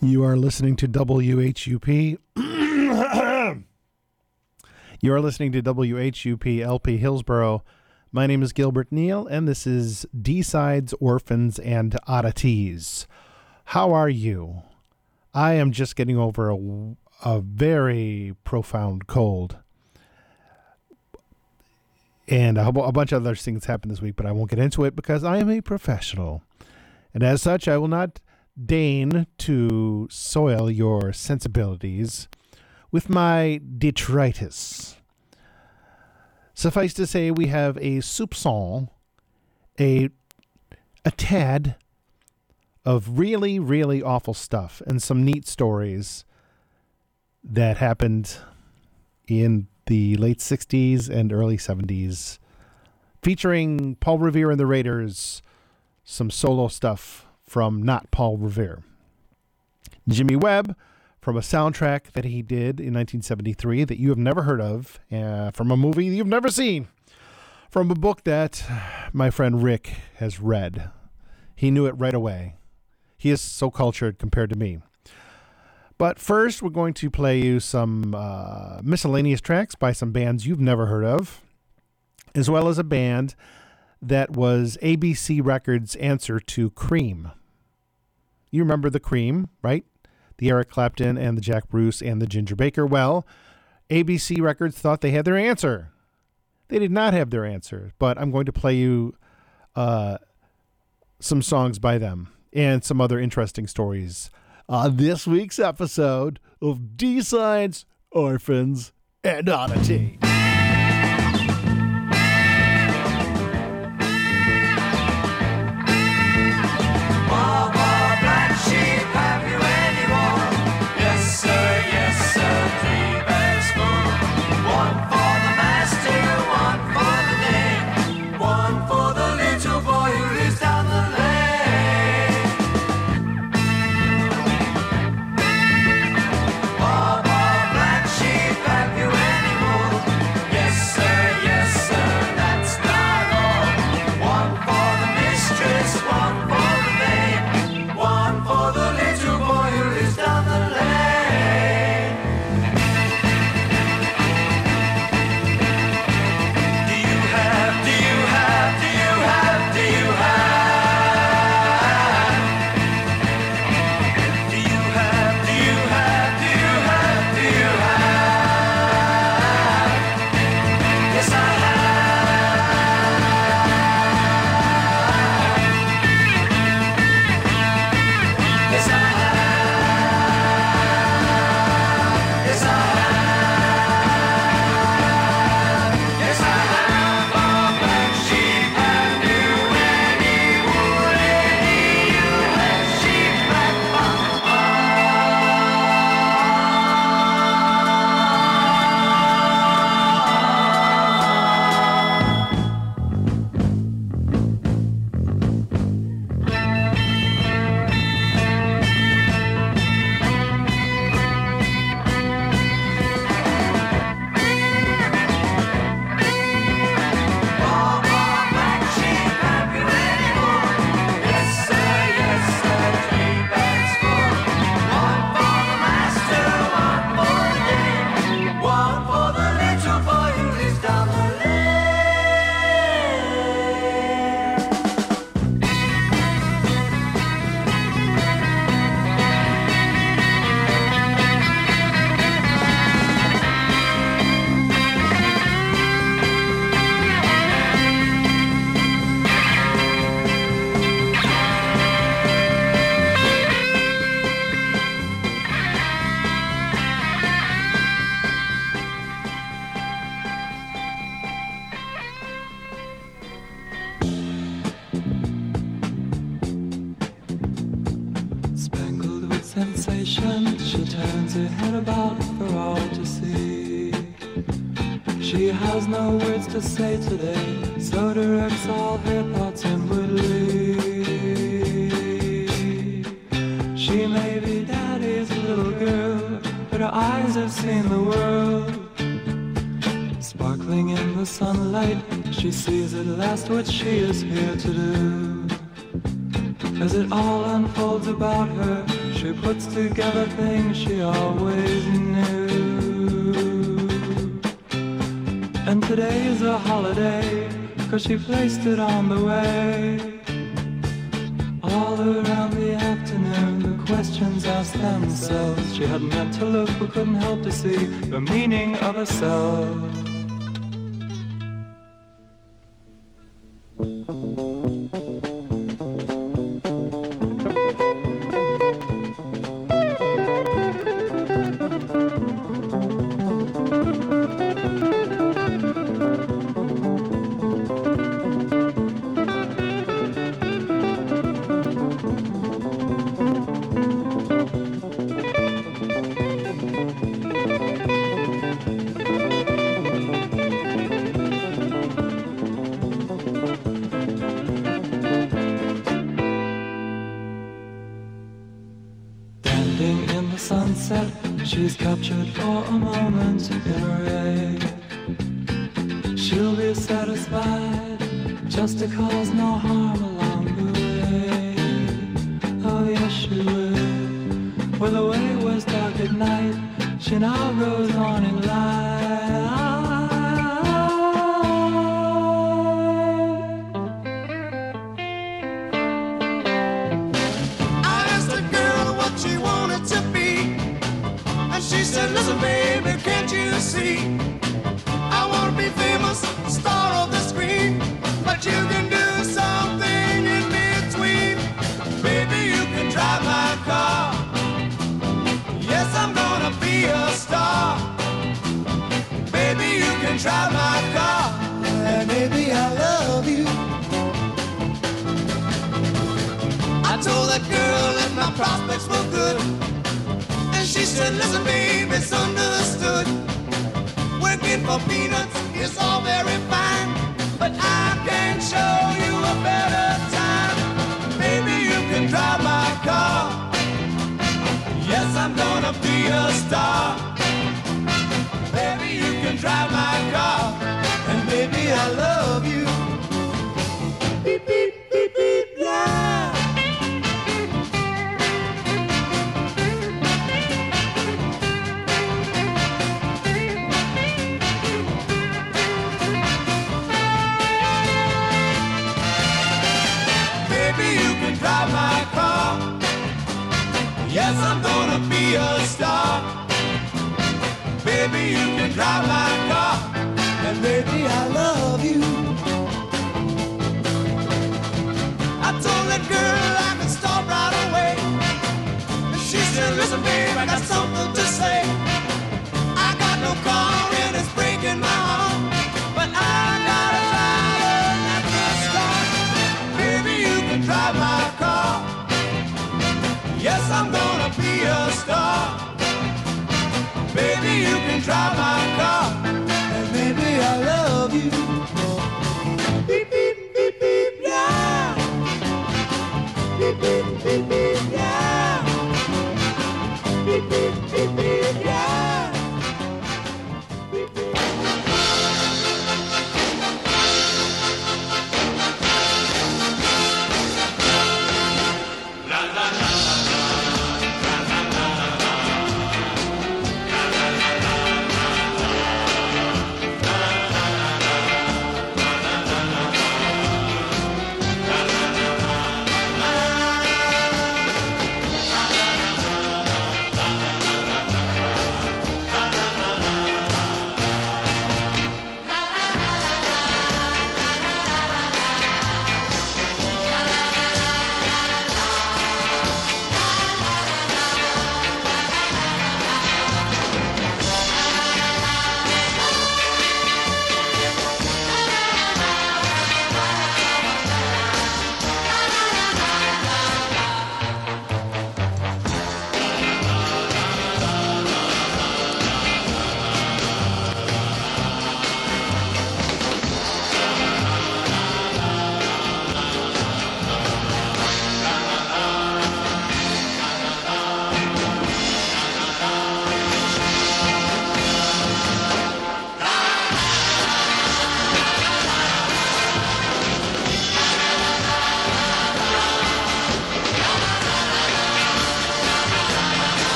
You are listening to WHUP. you are listening to WHUP LP Hillsborough. My name is Gilbert Neal, and this is D Sides, Orphans, and Oddities. How are you? I am just getting over a, a very profound cold. And a, a bunch of other things happened this week, but I won't get into it because I am a professional. And as such, I will not deign to soil your sensibilities with my detritus. Suffice to say, we have a soupçon, a a tad of really, really awful stuff and some neat stories that happened in the late 60s and early 70s, featuring Paul Revere and the Raiders, some solo stuff from not Paul Revere. Jimmy Webb from a soundtrack that he did in 1973 that you have never heard of, uh, from a movie you've never seen, from a book that my friend Rick has read. He knew it right away. He is so cultured compared to me. But first, we're going to play you some uh, miscellaneous tracks by some bands you've never heard of, as well as a band that was ABC Records' answer to Cream. You remember the Cream, right? The Eric Clapton and the Jack Bruce and the Ginger Baker. Well, ABC Records thought they had their answer. They did not have their answer, but I'm going to play you uh, some songs by them and some other interesting stories on this week's episode of D Sides, Orphans, and Oddity. It on the way.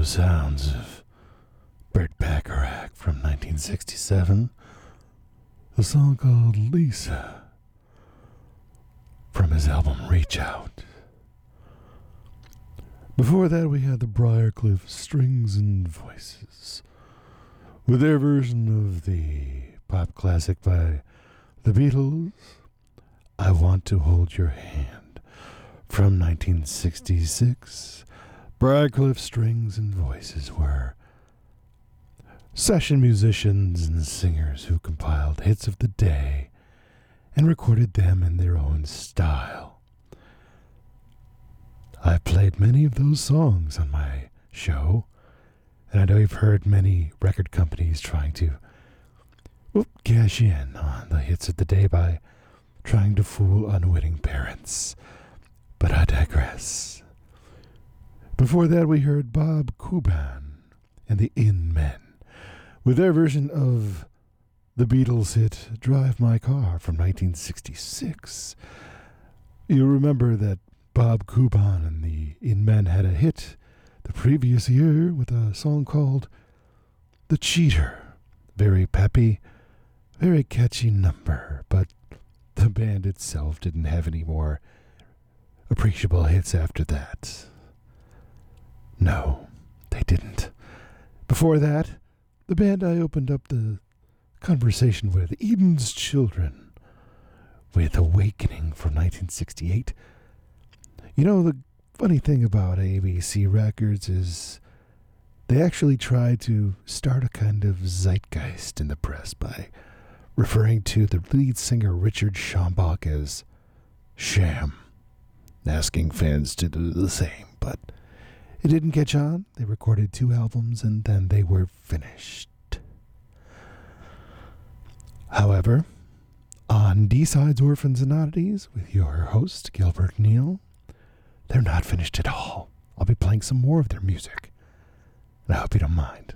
Those sounds of Burt Bacharach from 1967. A song called Lisa from his album Reach Out. Before that, we had the Briarcliff Strings and Voices with their version of the pop classic by the Beatles, I Want to Hold Your Hand from 1966. Briarcliff Strings and Voices were session musicians and singers who compiled hits of the day and recorded them in their own style. I've played many of those songs on my show, and I know you've heard many record companies trying to well, cash in on the hits of the day by trying to fool unwitting parents. But I digress. Before that, we heard Bob Kuban and the In Men with their version of the Beatles hit Drive My Car from 1966. You remember that Bob Kuban and the In Men had a hit the previous year with a song called The Cheater. Very peppy, very catchy number, but the band itself didn't have any more appreciable hits after that. No, they didn't. Before that, the band I opened up the conversation with, Eden's Children, with Awakening from 1968. You know, the funny thing about ABC Records is they actually tried to start a kind of zeitgeist in the press by referring to the lead singer Richard Schambach as Sham, asking fans to do the same, but it didn't catch on. They recorded two albums and then they were finished. However, on D Sides Orphans and Oddities with your host, Gilbert Neal, they're not finished at all. I'll be playing some more of their music. And I hope you don't mind.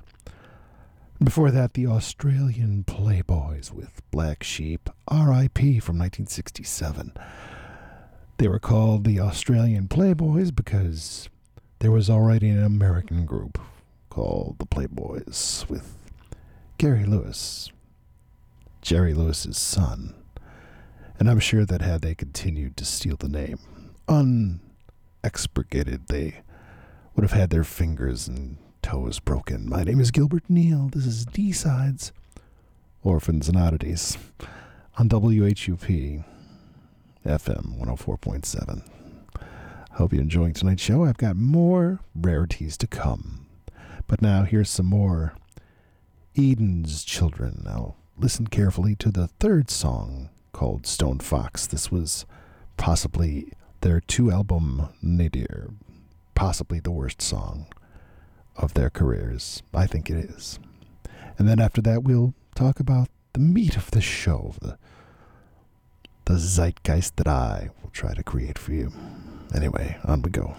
Before that, the Australian Playboys with Black Sheep, R.I.P. from 1967. They were called the Australian Playboys because there was already an American group called the Playboys with Gary Lewis, Jerry Lewis's son. And I'm sure that had they continued to steal the name unexpurgated, they would have had their fingers and toes broken. My name is Gilbert Neal. This is D Sides, Orphans and Oddities, on WHUP FM 104.7. Hope you're enjoying tonight's show. I've got more rarities to come. But now here's some more Eden's Children. Now listen carefully to the third song called Stone Fox. This was possibly their two album nadir, possibly the worst song of their careers. I think it is. And then after that, we'll talk about the meat of the show, the, the zeitgeist that I will try to create for you. Anyway, on we go.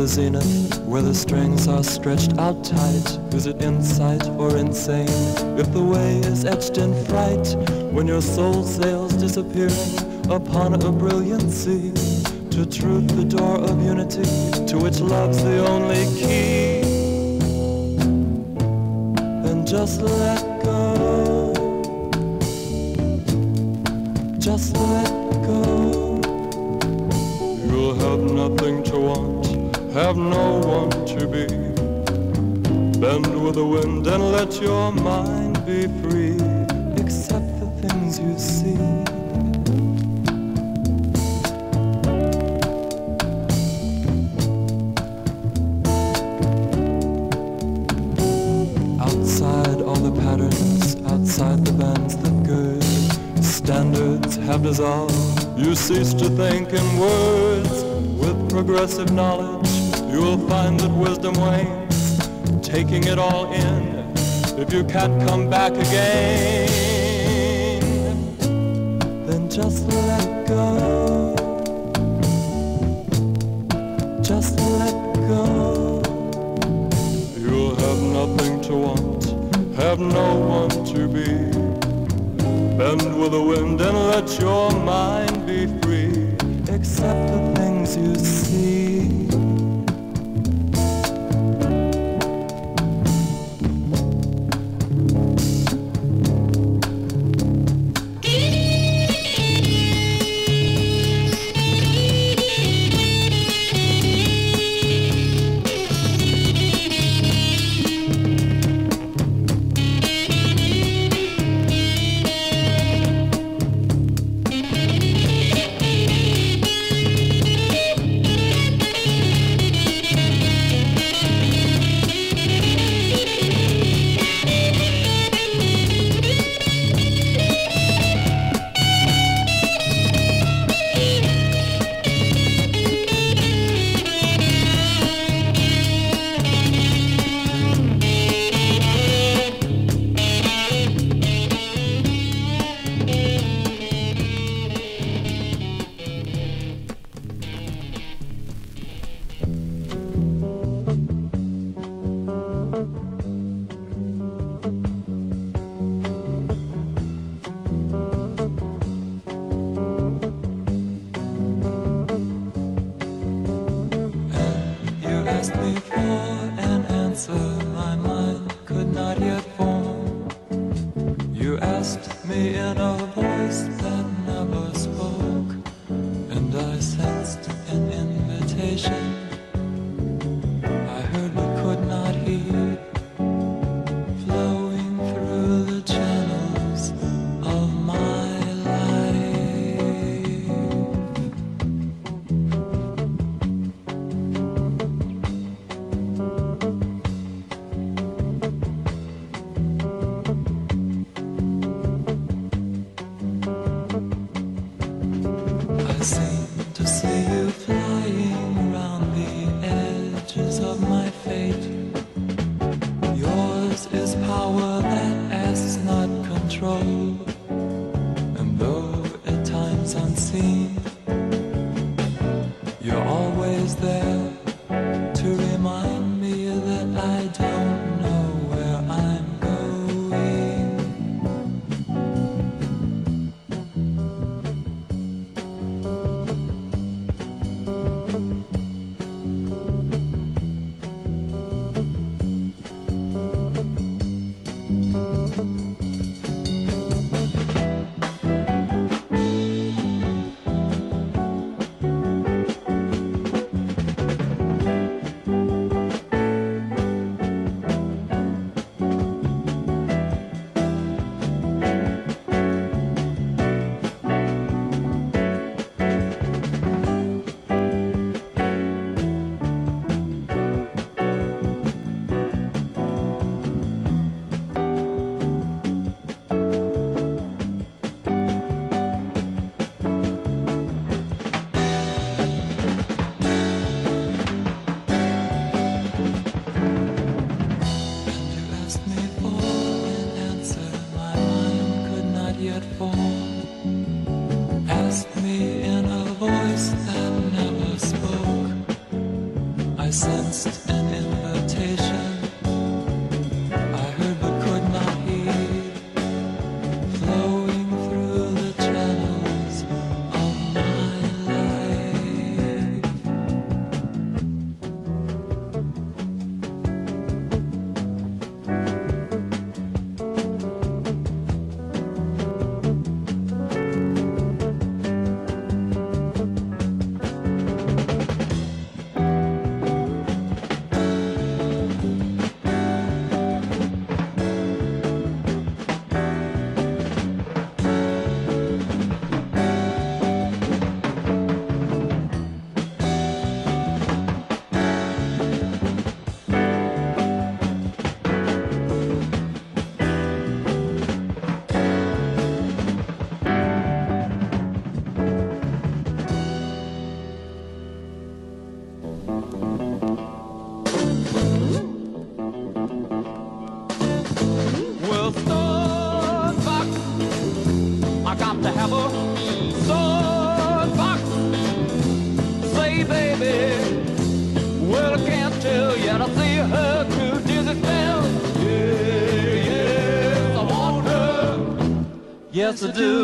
The zenith, where the strings are stretched out tight. Is it insight or insane? If the way is etched in fright, when your soul sails disappearing upon a brilliant sea, to truth the door of unity, to which love's the only key. and just let go. Just let go. You'll have nothing to want, have no one to be. Bend with the wind and let your mind be free. Accept the things you see. Outside all the patterns, outside the bands that gird, standards have dissolved. You cease to think in words. With progressive knowledge, you will find that wisdom wanes. Taking it all in, if you can't come back again, then just let go. just let go. You'll have nothing to want, have no one to be. Bend with the wind and let your mind Yes, I do.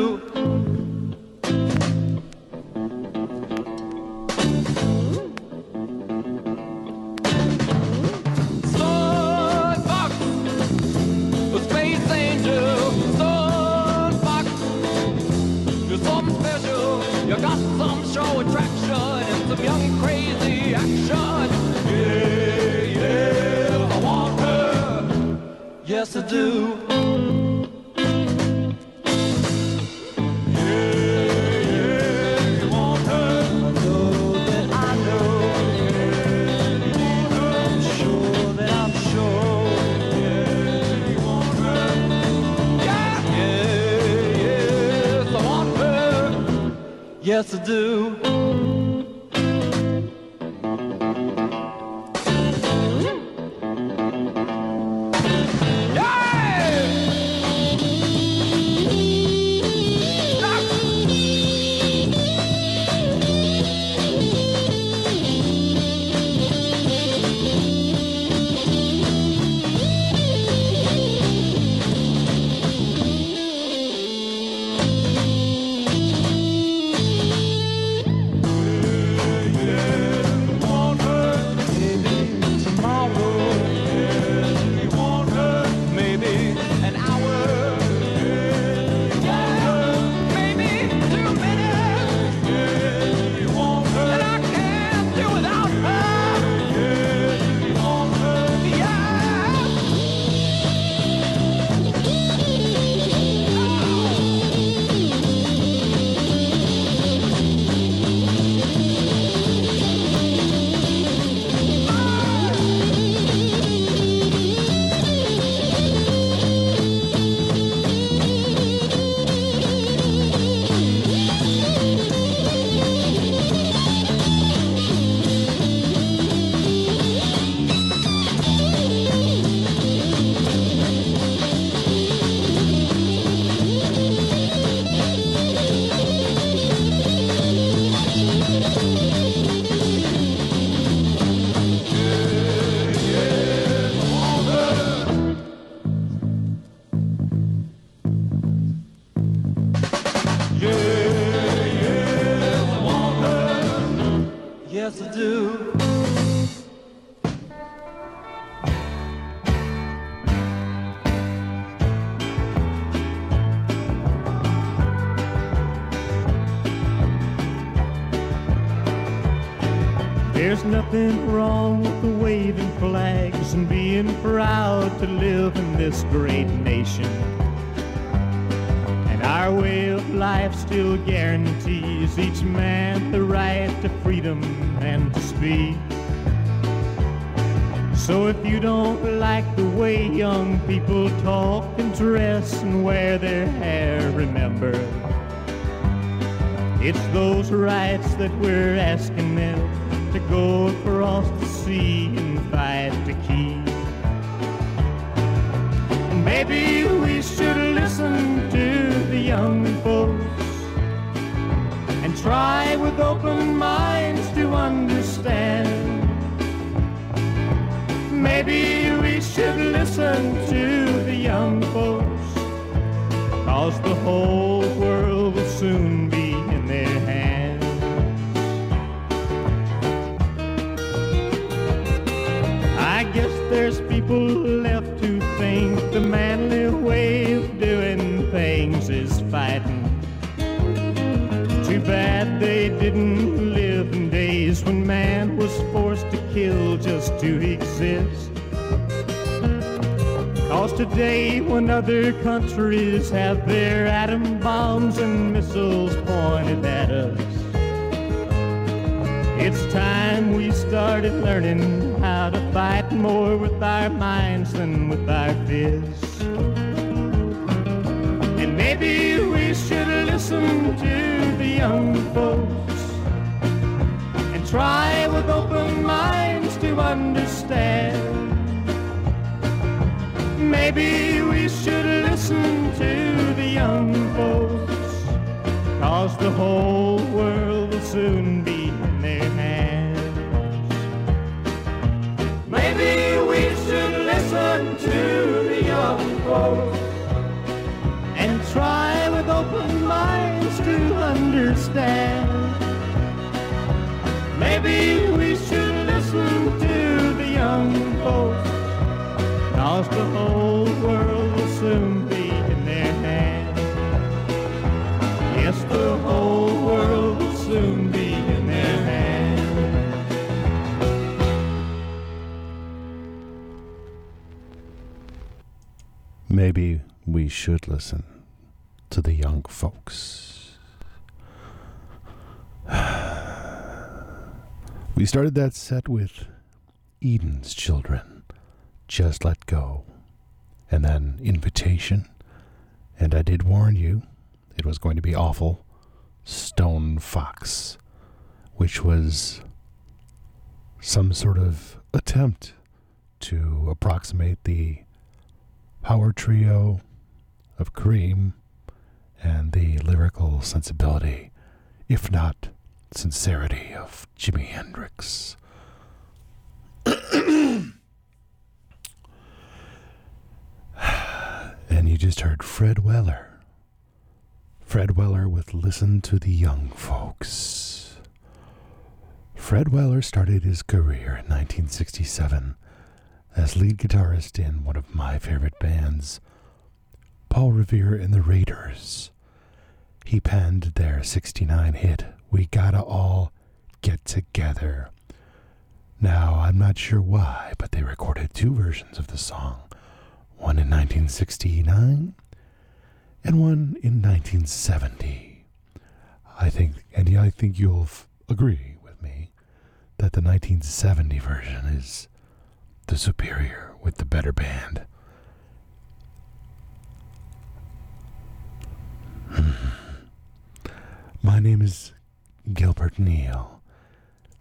Have their cause the whole world will soon be in their hands. Yes, the whole world will soon be in their hands. Maybe we should listen to the young folks. We started that set with Eden's Children, Just Let Go, and then Invitation, and I did warn you it was going to be awful, Stone Fox, which was some sort of attempt to approximate the power trio of Cream and the lyrical sensibility, if not sincerity, of Jimi Hendrix. and you just heard Fred Weller. Fred Weller with Listen to the Young Folks. Fred Weller started his career in 1967 as lead guitarist in one of my favorite bands, Paul Revere and the Raiders. He penned their 69 hit, We Gotta All Get Together. Now, I'm not sure why, but they recorded two versions of the song one in 1969 and one in 1970. I think, and I think you'll f- agree with me that the 1970 version is the superior with the better band. Hmm. My name is Gilbert Neal.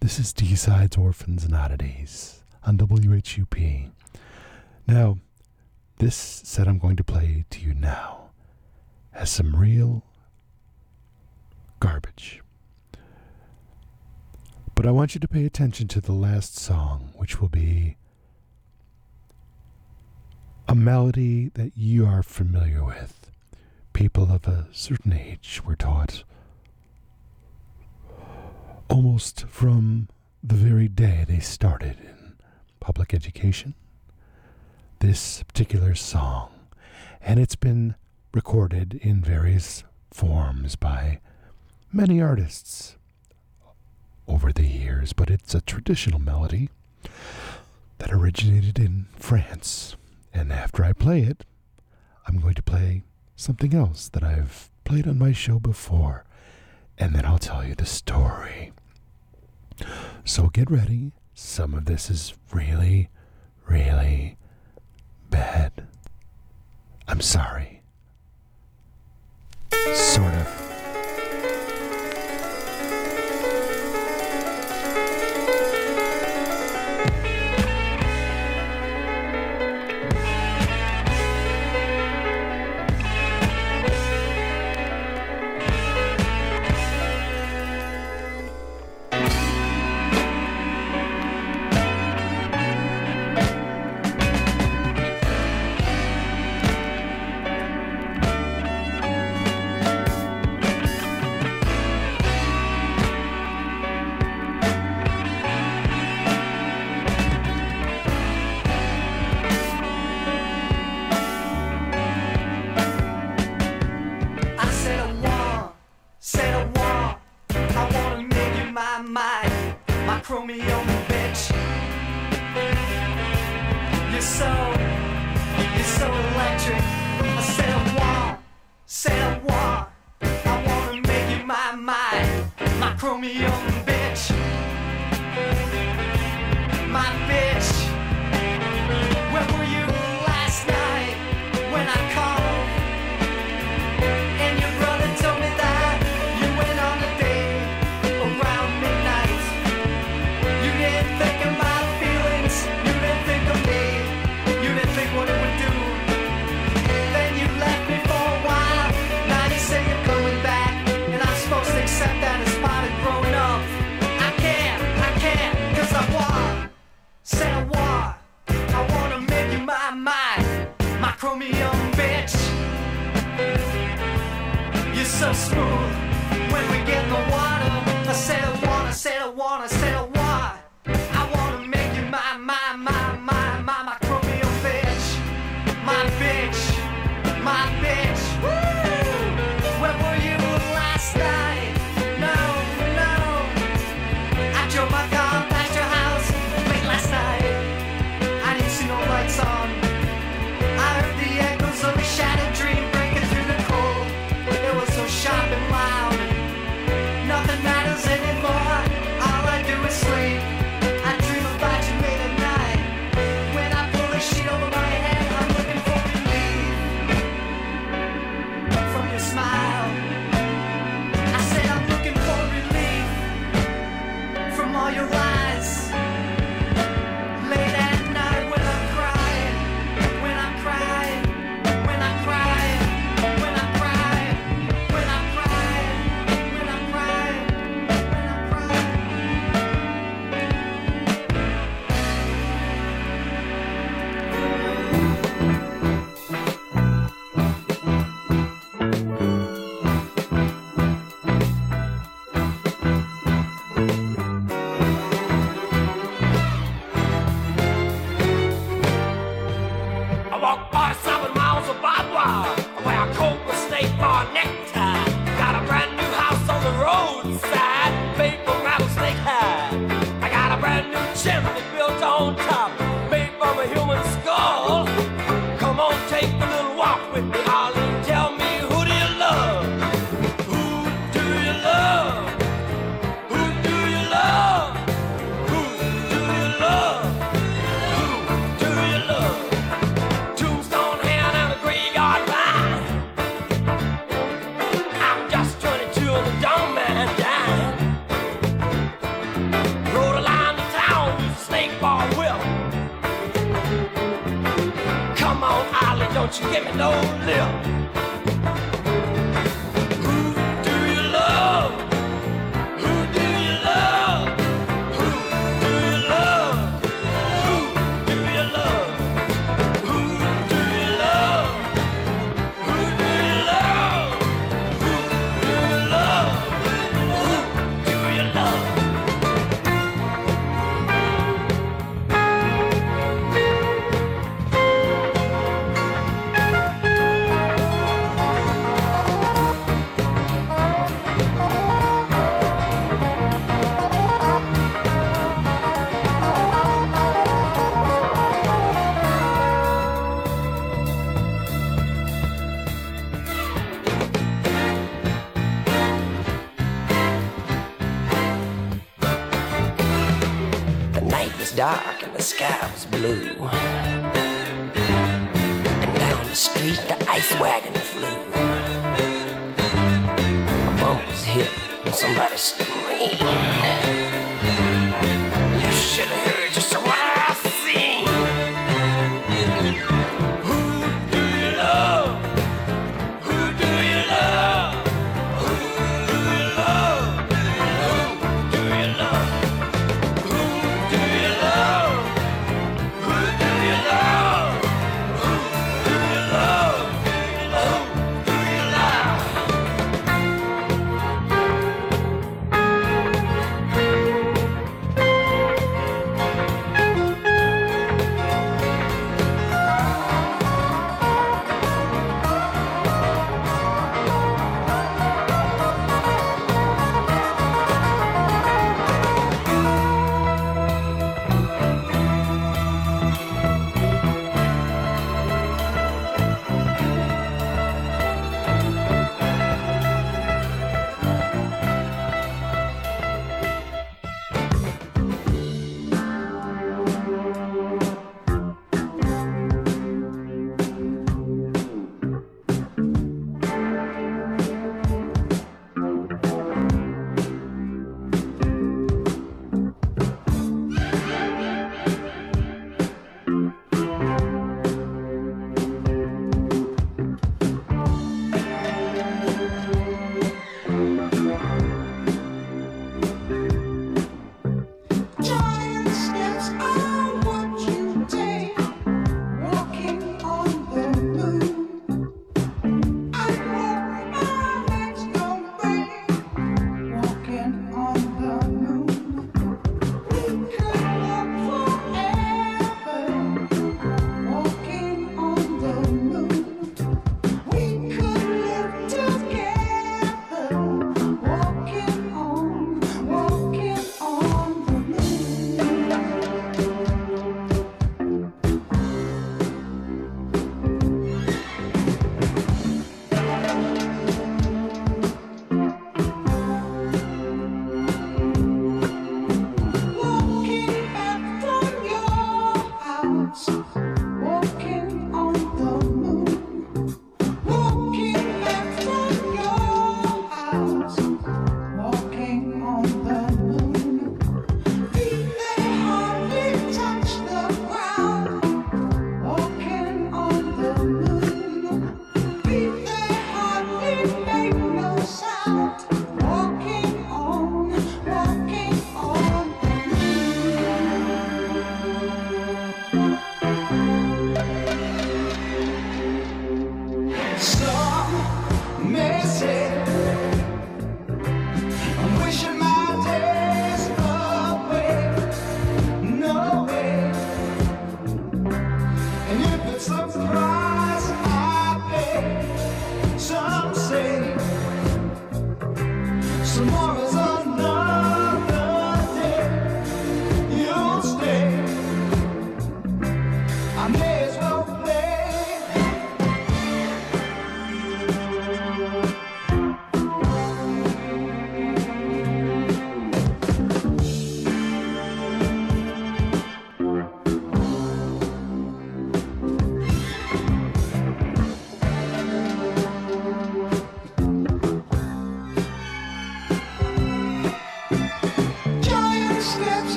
This is D Sides Orphans and Oddities on WHUP. Now, this set I'm going to play to you now has some real garbage. But I want you to pay attention to the last song, which will be a melody that you are familiar with. People of a certain age were taught almost from the very day they started in public education. This particular song, and it's been recorded in various forms by many artists over the years, but it's a traditional melody that originated in France. And after I play it, I'm going to play something else that I've played on my show before, and then I'll tell you the story. So get ready. Some of this is really, really bad. I'm sorry. Sort of. the sky was blue. And down the street the ice wagon flew. A bump was hit and somebody screamed. You should have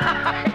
Yeah.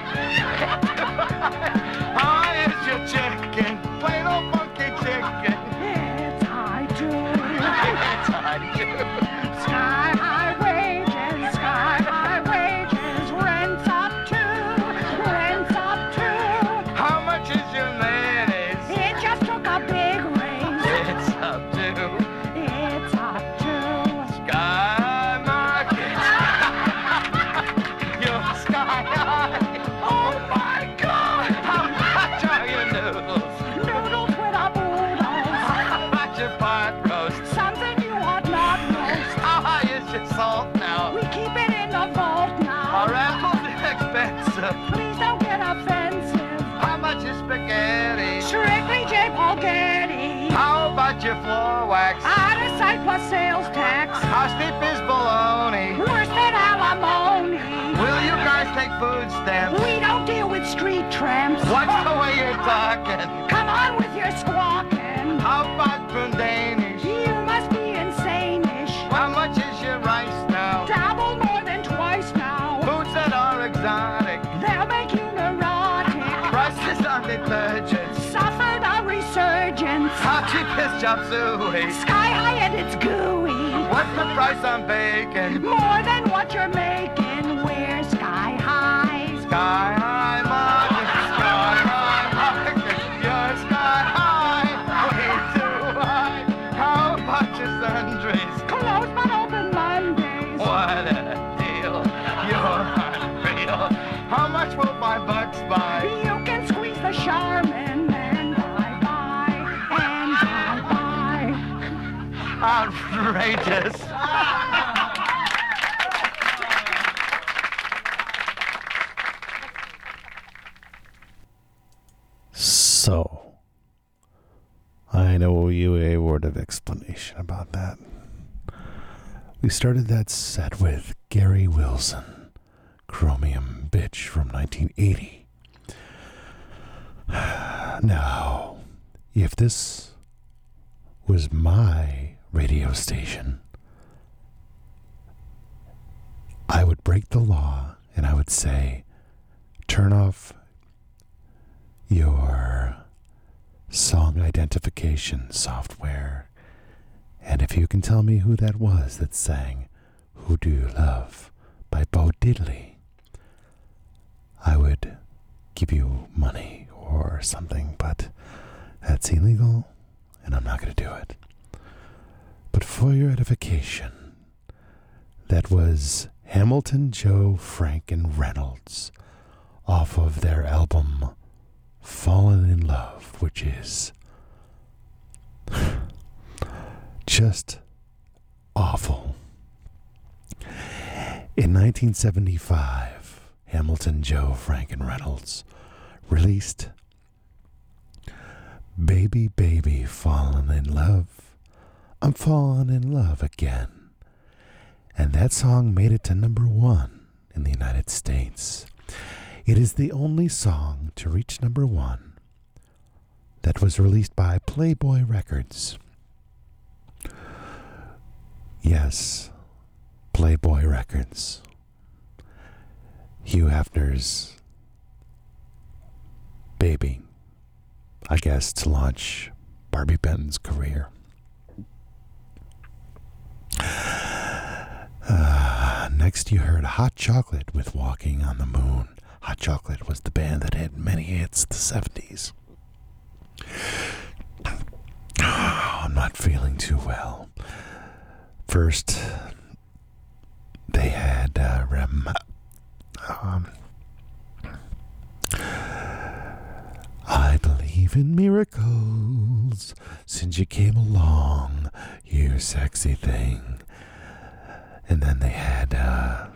insurgents suffered a resurgence. Hot chip is chop suey. Sky high and it's gooey. What's the price on bacon? More than what you're making. We're sky high. Sky high, my. outrageous. so, I owe you a word of explanation about that. We started that set with Gary Wilson, Chromium Bitch from 1980. Now, if this was my radio station, I would break the law and I would say, turn off your song identification software. And if you can tell me who that was that sang Who Do You Love by Bo Diddley, I would give you money or something, but that's illegal and I'm not going to do it. But for your edification, that was Hamilton, Joe, Frank, and Reynolds off of their album Fallen in Love, which is just awful. In 1975, Hamilton, Joe, Frank, and Reynolds released Baby, Baby, Fallen in Love. I'm falling in love again. And that song made it to number one in the United States. It is the only song to reach number one that was released by Playboy Records. Yes, Playboy Records. Hugh Hefner's baby, I guess, to launch Barbi Benton's career. Uh, next, you heard Hot Chocolate with Walking on the Moon. Hot Chocolate was the band that had many hits the 70s. I'm not feeling too well. First, they had uh, Rem. Um, I believe in miracles since you came along, you sexy thing. And then they had uh,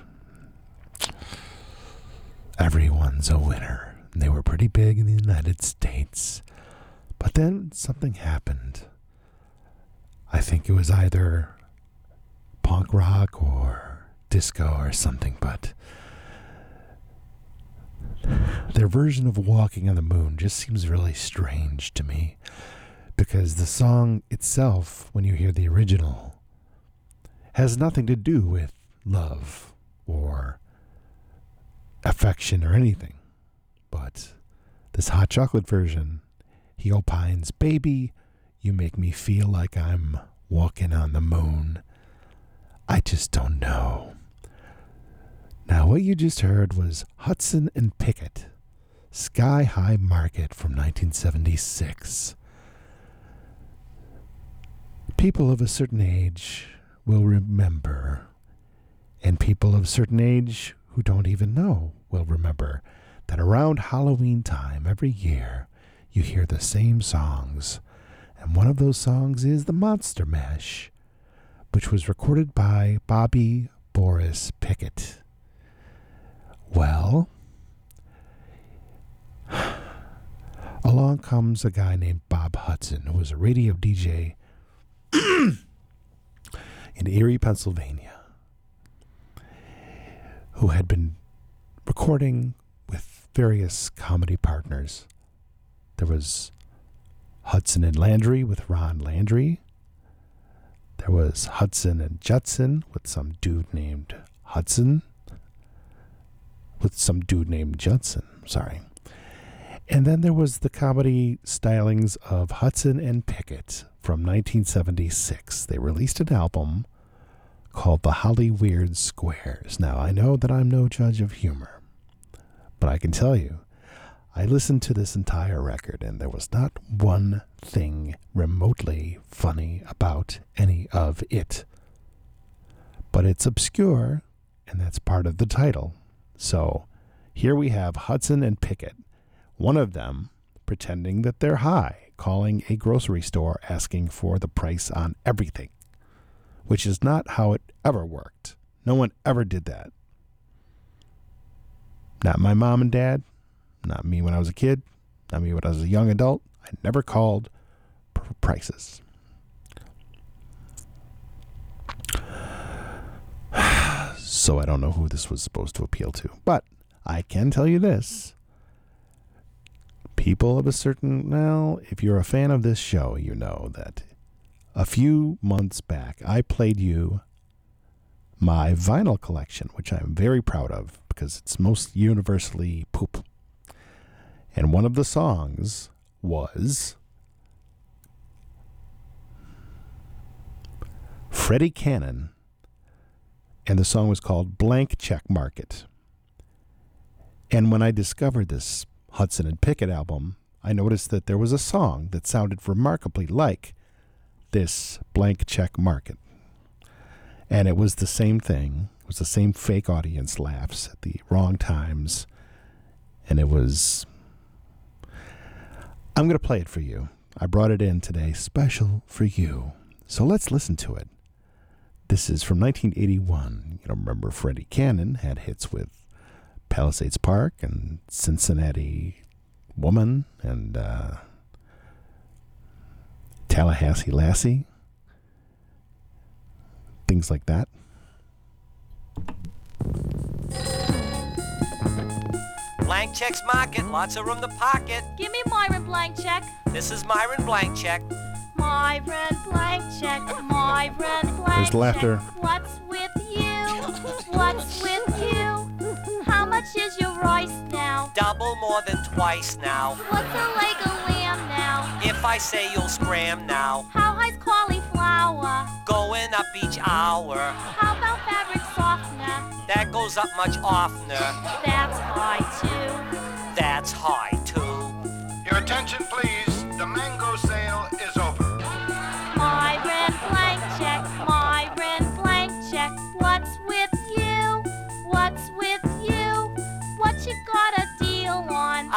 Everyone's a Winner. They were pretty big in the United States. But then something happened. I think it was either punk rock or disco or something, but their version of Walking on the Moon just seems really strange to me because the song itself, when you hear the original, has nothing to do with love or affection or anything. But this hot chocolate version, he opines, Baby, you make me feel like I'm walking on the moon. I just don't know. Now, what you just heard was Hudson and Pickett, Sky High Market from 1976. People of a certain age will remember, and people of a certain age who don't even know will remember that around Halloween time every year you hear the same songs, and one of those songs is the Monster Mash, which was recorded by Bobby Boris Pickett. Well, along comes a guy named Bob Hudson, who was a radio DJ in Erie, Pennsylvania, who had been recording with various comedy partners. There was Hudson and Landry with Ron Landry. There was Hudson and Judson with some dude named Hudson. With some dude named Judson, sorry. And then there was the comedy stylings of Hudson and Pickett from 1976. They released an album called The Holly Weird Squares. Now, I know that I'm no judge of humor, but I can tell you, I listened to this entire record and there was not one thing remotely funny about any of it. But it's obscure, and that's part of the title. So here we have Hudson and Pickett, one of them pretending that they're high, calling a grocery store asking for the price on everything, which is not how it ever worked. No one ever did that. Not my mom and dad, not me when I was a kid, not me when I was a young adult. I never called pr- prices. So I don't know who this was supposed to appeal to. But I can tell you this. People of a certain, well, if you're a fan of this show, you know that a few months back I played you my vinyl collection, which I'm very proud of because it's most universally poop. And one of the songs was Freddy Cannon, and the song was called Blank Check Market. And when I discovered this Hudson and Pickett album, I noticed that there was a song that sounded remarkably like this Blank Check Market. And it was the same thing. It was the same fake audience laughs at the wrong times. And it was. I'm going to play it for you. I brought it in today, special for you. So let's listen to it. This is from 1981. You know, remember Freddy Cannon had hits with Palisades Park and Cincinnati Woman and uh, Tallahassee Lassie. Things like that. Blank checks market, lots of room to pocket. Give me Myron Blank Check. This is Myron Blank Check. Myron Blank Check. My Myron Blank There's laughter. Check. What's with you? What's with you? How much is your rice now? Double more than twice now. What's a leg of lamb now? If I say you'll scram now, How high's cauliflower? going up each hour. How about fabric softener? That goes up much oftener. That's high too. That's high too. Your attention, please.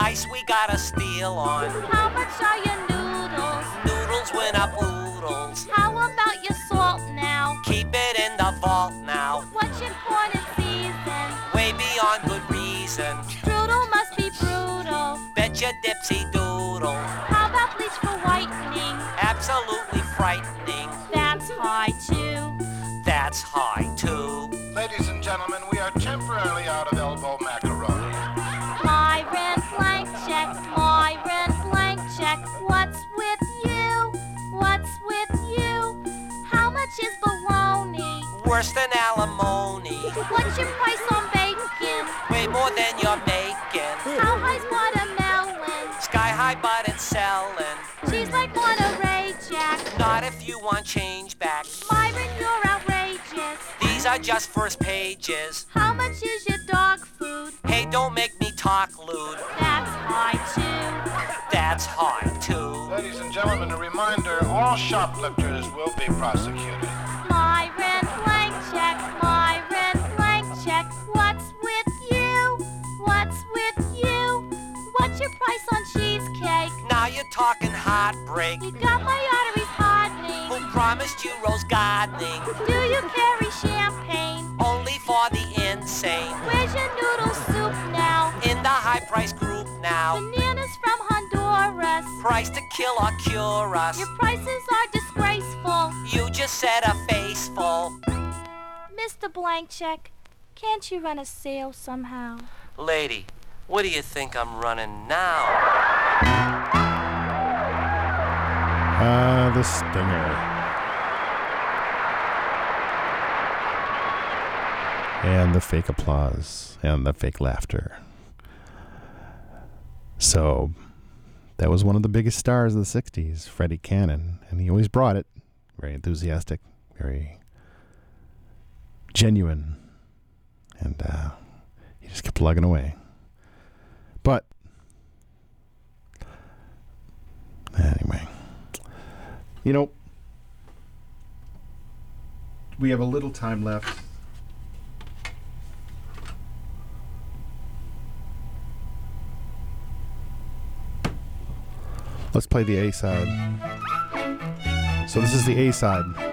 Ice we got a steal on. How much are your noodles? Noodles went up oodles. How about your salt now? Keep it in the vault now. What's your corn in season? Way beyond good reason. Strudel must be brutal. Bet your dipsy doodle. How about bleach for whitening? Absolutely frightening. That's high too. That's high too. Ladies and gentlemen, Worse than alimony. What's your price on bacon? Way more than you're making. How high's watermelon? Sky high but it's selling. She's like Monterey Jack. Not if you want change back. Myron, you're outrageous. These are just first pages. How much is your dog food? Hey, don't make me talk lewd. That's high too. That's high too. Ladies and gentlemen, a reminder, all shoplifters will be prosecuted. Price on cheesecake? Now you're talking heartbreak. You got my arteries hardening. Who promised you rose gardening? Do you carry champagne? Only for the insane. Where's your noodle soup now? In the high price group now. Bananas from Honduras. Price to kill or cure us. Your prices are disgraceful. You just said a face full. Mr. Blank Check, can't you run a sale somehow? Lady, what do you think I'm running now? Ah, the stinger. And the fake applause and the fake laughter. So, that was one of the biggest stars of the 60s, Freddy Cannon, and he always brought it. Very enthusiastic, very genuine, and uh, he just kept plugging away. But, anyway. You know, we have a little time left. Let's play the A side. So this is the A side.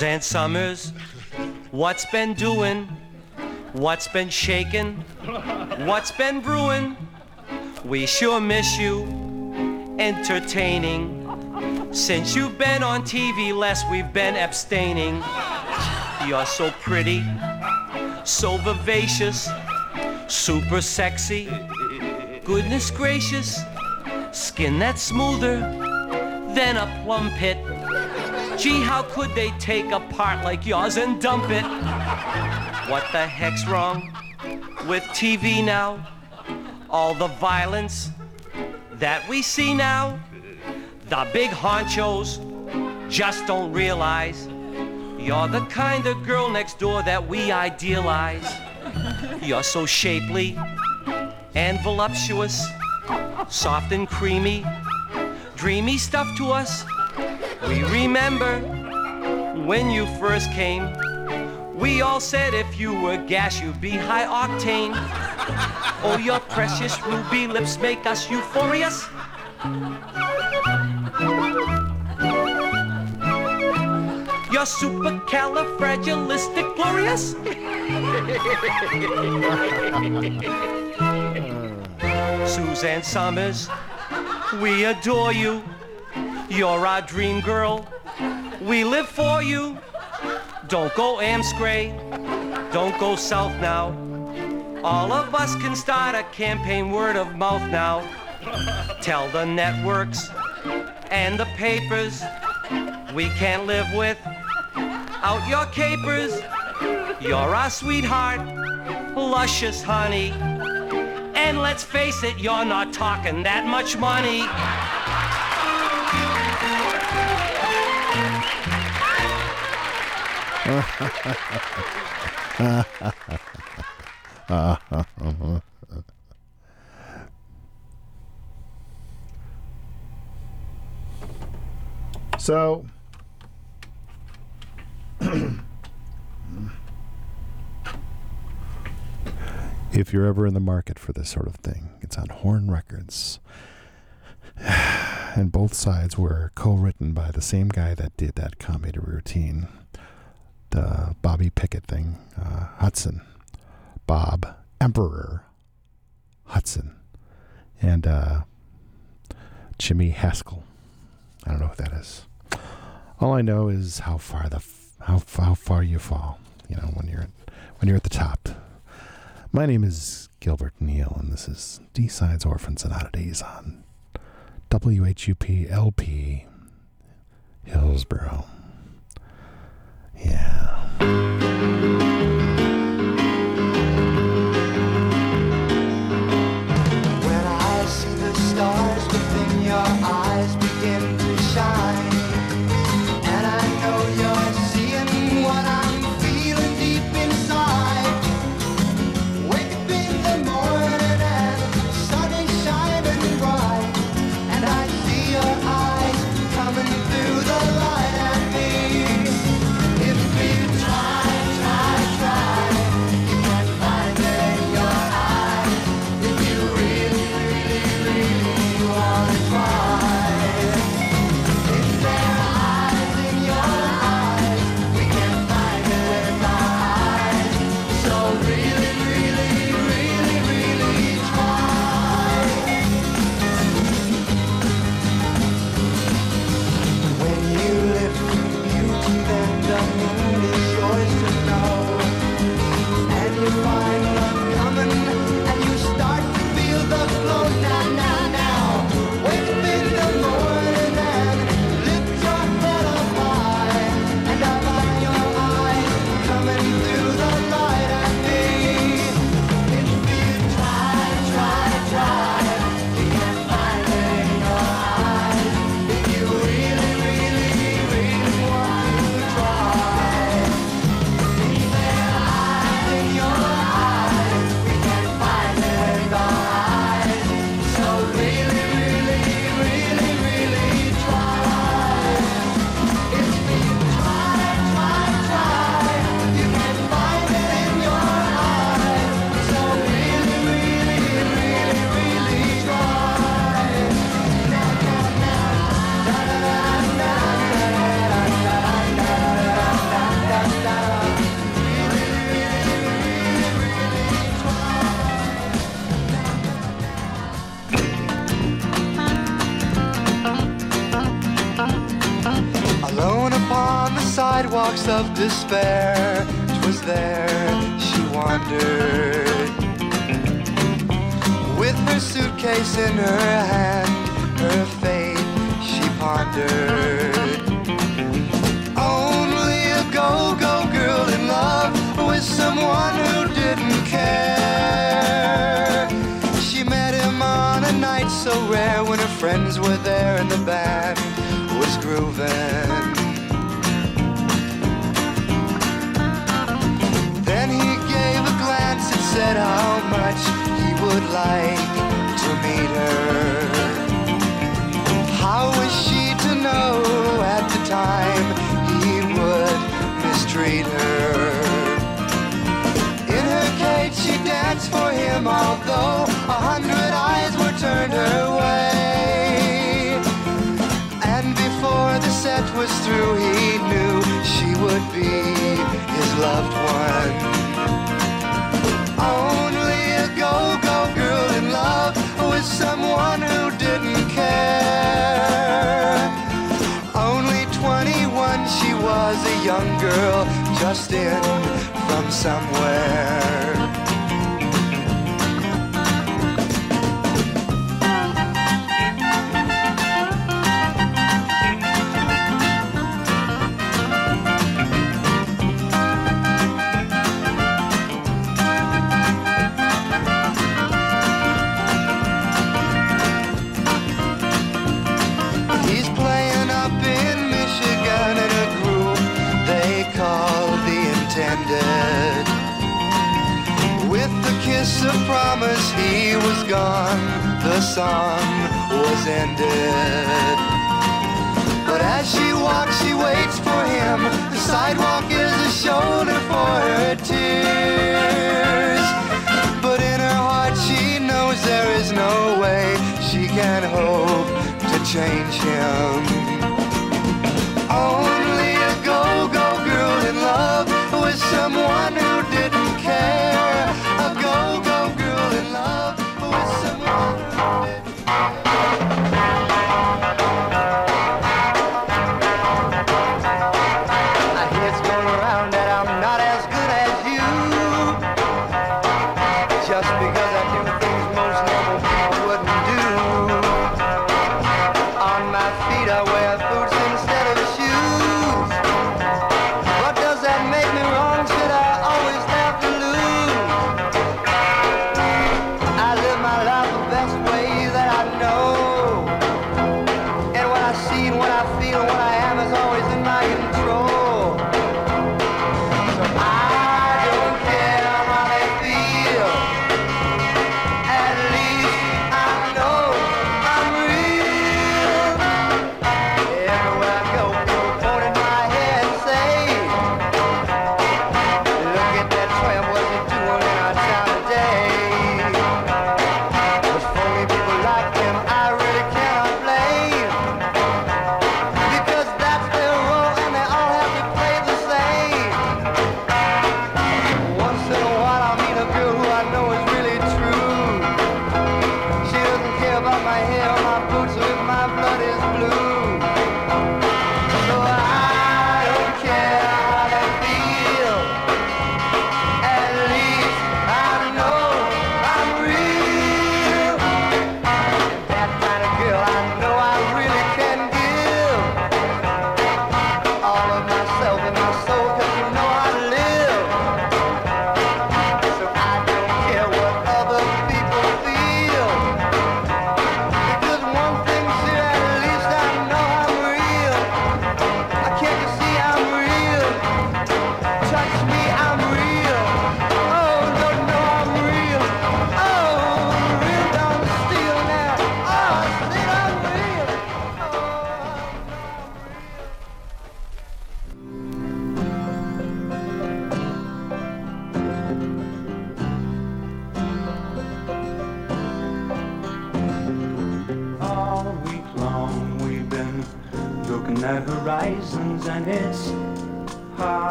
Suzanne Somers, what's been doing? What's been shaking? What's been brewing? We sure miss you, entertaining. Since you've been on TV less, we've been abstaining. You're so pretty, so vivacious, super sexy. Goodness gracious, skin that's smoother than a plum pit. Gee, how could they take a part like yours and dump it? What the heck's wrong with TV now? All the violence that we see now, the big honchos just don't realize you're the kind of girl next door that we idealize. You're so shapely and voluptuous, soft and creamy, dreamy stuff to us. We remember when you first came. We all said if you were gas, you'd be high octane. Oh, your precious ruby lips make us euphorious. You're supercalifragilistic glorious. Suzanne Somers, we adore you. You're our dream girl. We live for you. Don't go Amscray. Don't go south now. All of us can start a campaign word of mouth now. Tell the networks and the papers we can't live with out your capers. You're our sweetheart, luscious honey. And let's face it, you're not talking that much money. So, if you're ever in the market for this sort of thing, it's on Horn Records. And both sides were co written by the same guy that did that comedy routine, the Bobby Pickett thing, uh, Hudson. Bob Emperor Hudson. And uh, Jimmy Haskell. I don't know who that is. All I know is how far the f- how how far you fall. You know when you're when you're at the top. My name is Gilbert Neal, and this is D Sides Orphans and Oddities on WHUP LP Hillsborough. of despair. Twas there she wandered. With her suitcase in her hand, her fate she pondered. Only a go-go girl in love with someone who didn't care. She met him on a night so rare when her friends were there and the band was grooving. said how much he would like to meet her. How was she to know at the time he would mistreat her? In her cage she danced for him, although a hundred eyes were turned her way. And before the set was through, he knew she would be his loved one. young girl just in from somewhere.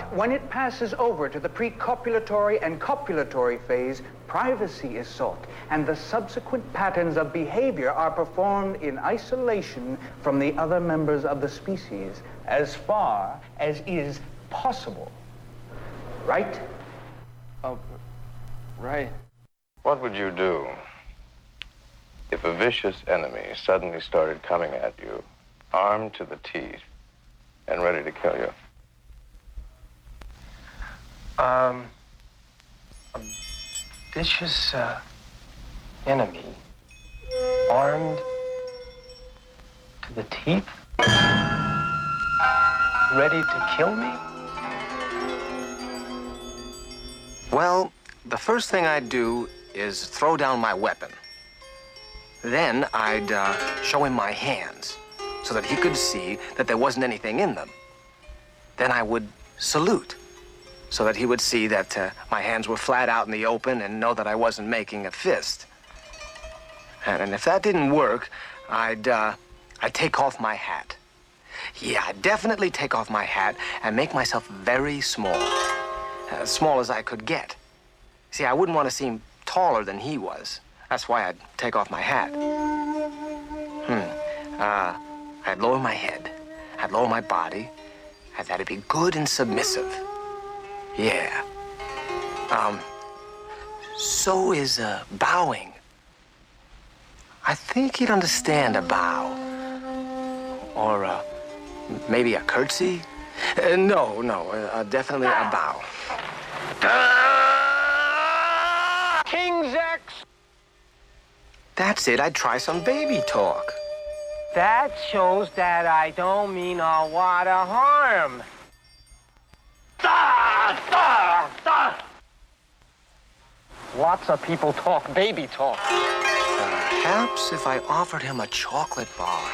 But when it passes over to the precopulatory and copulatory phase, privacy is sought, and the subsequent patterns of behavior are performed in isolation from the other members of the species as far as is possible. Right? Oh, right. What would you do if a vicious enemy suddenly started coming at you, armed to the teeth, and ready to kill you? Um, a vicious uh, enemy, armed to the teeth, ready to kill me? Well, the first thing I'd do is throw down my weapon. Then I'd uh, show him my hands so that he could see that there wasn't anything in them. Then I would salute so that he would see that uh, my hands were flat out in the open and know that I wasn't making a fist. And, and if that didn't work, I'd, uh, I'd take off my hat. Yeah, I'd definitely take off my hat and make myself very small. As small as I could get. See, I wouldn't want to seem taller than he was. That's why I'd take off my hat. Hmm. Uh, I'd lower my head. I'd lower my body. And that'd be good and submissive. Yeah. Um, so is uh, bowing. I think he'd understand a bow. Or uh, maybe a curtsy. Uh, no, no, uh, definitely a bow. King's X! That's it. I'd try some baby talk. That shows that I don't mean a lot of harm. Lots of people talk baby talk. Perhaps if I offered him a chocolate bar.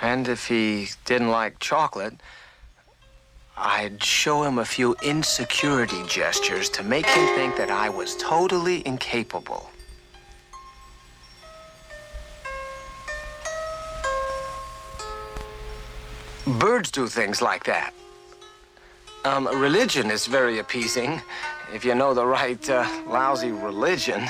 And if he didn't like chocolate, I'd show him a few insecurity gestures to make him think that I was totally incapable. Birds do things like that. Um, religion is very appeasing if you know the right uh, lousy religion.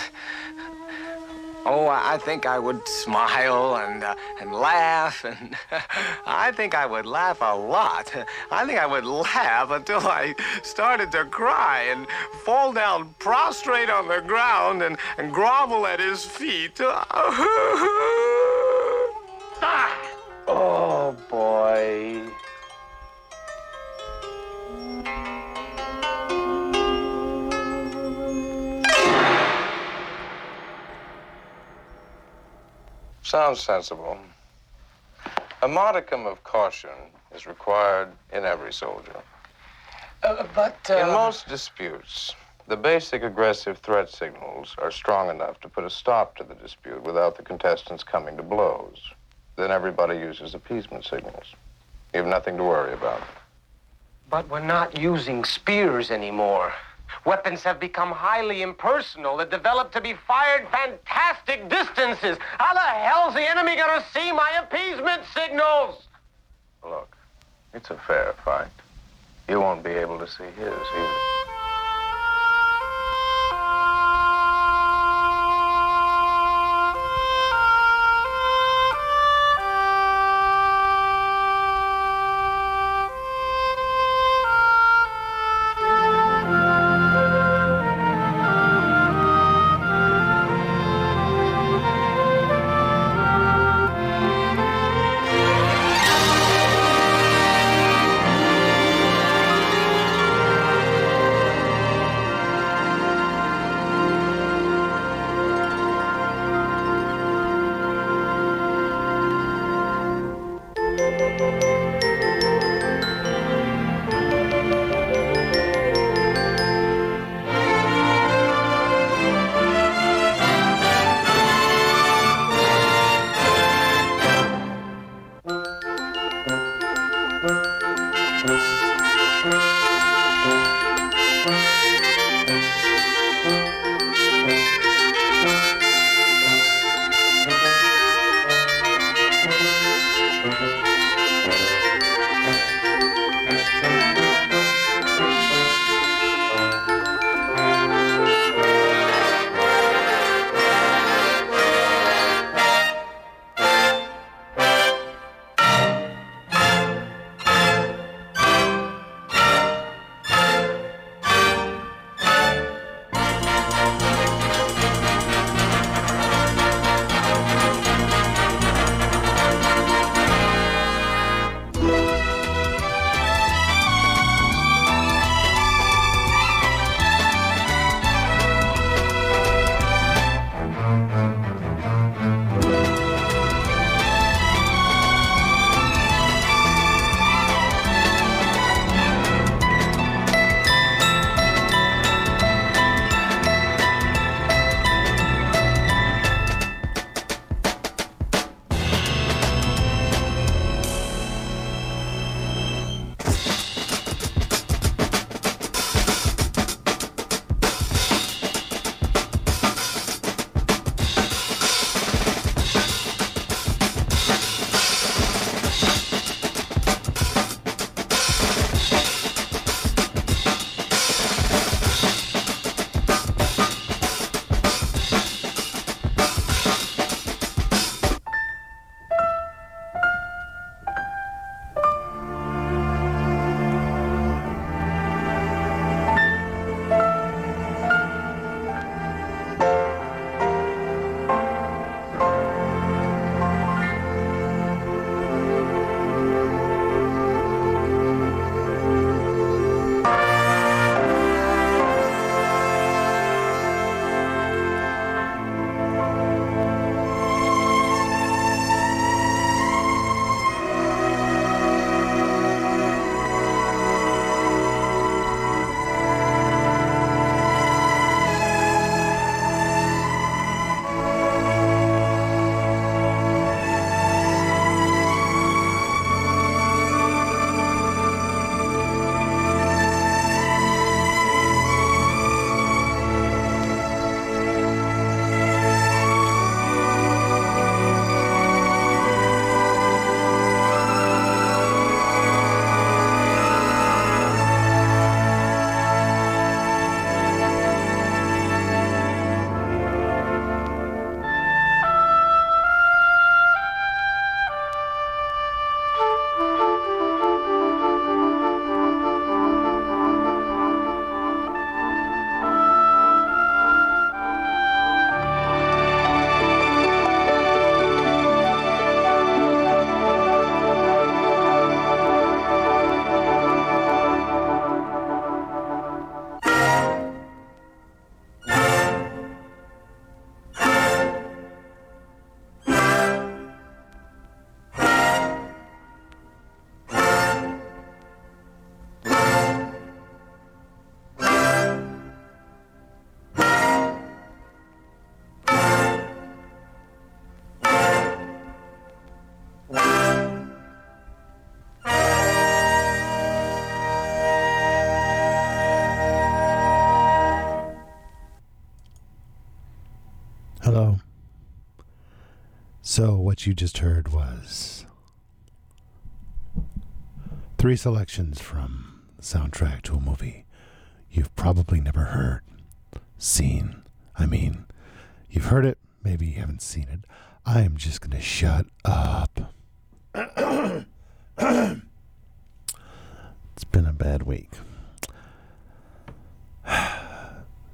Oh, I think I would smile and uh, and laugh, and I think I would laugh a lot. I think I would laugh until I started to cry and fall down prostrate on the ground and, and grovel at his feet. Oh, boy. Sounds sensible. A modicum of caution is required in every soldier. Uh, but, In uh, most disputes, the basic aggressive threat signals are strong enough to put a stop to the dispute without the contestants coming to blows. Then everybody uses appeasement signals. You have nothing to worry about. but we're not using spears anymore. Weapons have become highly impersonal. They're developed to be fired fantastic distances. How the hell's the enemy gonna see my appeasement signals? Look, it's a fair fight. You won't be able to see his either. So, what you just heard was three selections from the soundtrack to a movie you've probably never heard, seen. I mean, you've heard it, maybe you haven't seen it. I am just going to shut up. it's been a bad week.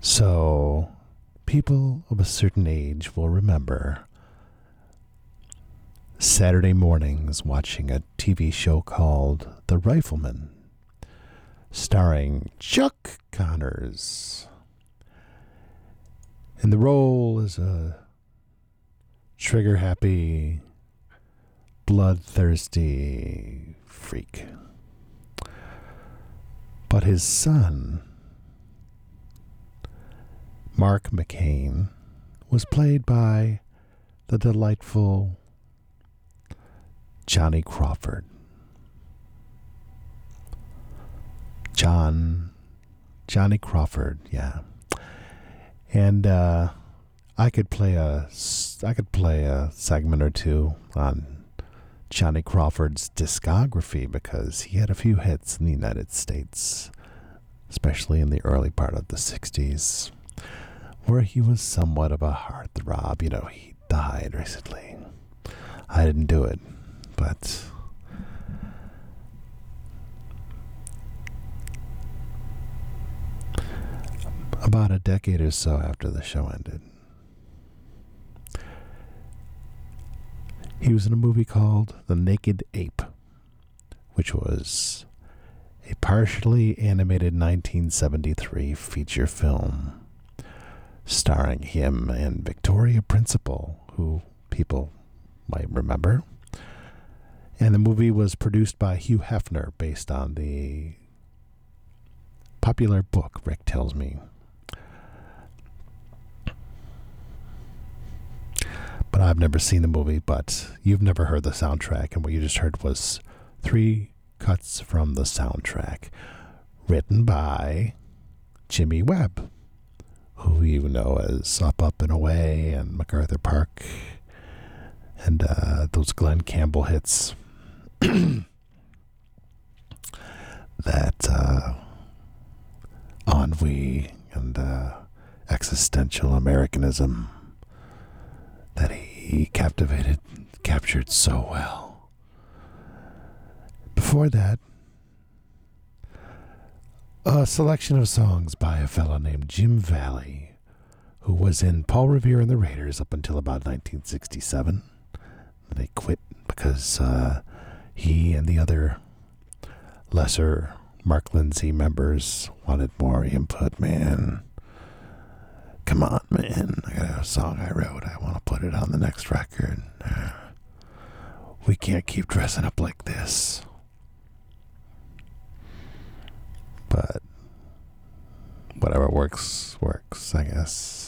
So, people of a certain age will remember Saturday mornings watching a TV show called The Rifleman, starring Chuck Connors. In the role as a trigger happy, bloodthirsty freak. But his son, Mark McCain, was played by the delightful Johnny Crawford. John, Johnny Crawford, yeah. And uh, I could play a, I could play a segment or two on Johnny Crawford's discography because he had a few hits in the United States, especially in the early part of the '60s, where he was somewhat of a heartthrob. You know, he died recently. I didn't do it, but about a decade or so after the show ended, he was in a movie called The Naked Ape, which was a partially animated 1973 feature film starring him and Victoria Principal, who people might remember. And the movie was produced by Hugh Hefner based on the popular book, Rick Tells Me. But I've never seen the movie, but you've never heard the soundtrack, and what you just heard was three cuts from the soundtrack written by Jimmy Webb, who you know as Up, Up, and Away and MacArthur Park and uh, those Glen Campbell hits. that uh, ennui and uh, existential Americanism that he captivated, captured so well. Before that, a selection of songs by a fellow named Jim Valley, who was in Paul Revere and the Raiders up until about 1967. They quit because uh, he and the other lesser Mark Lindsay members wanted more input, man. Come on, man. I got a song I wrote. I want to put it on the next record. We can't keep dressing up like this. But whatever works, works, I guess.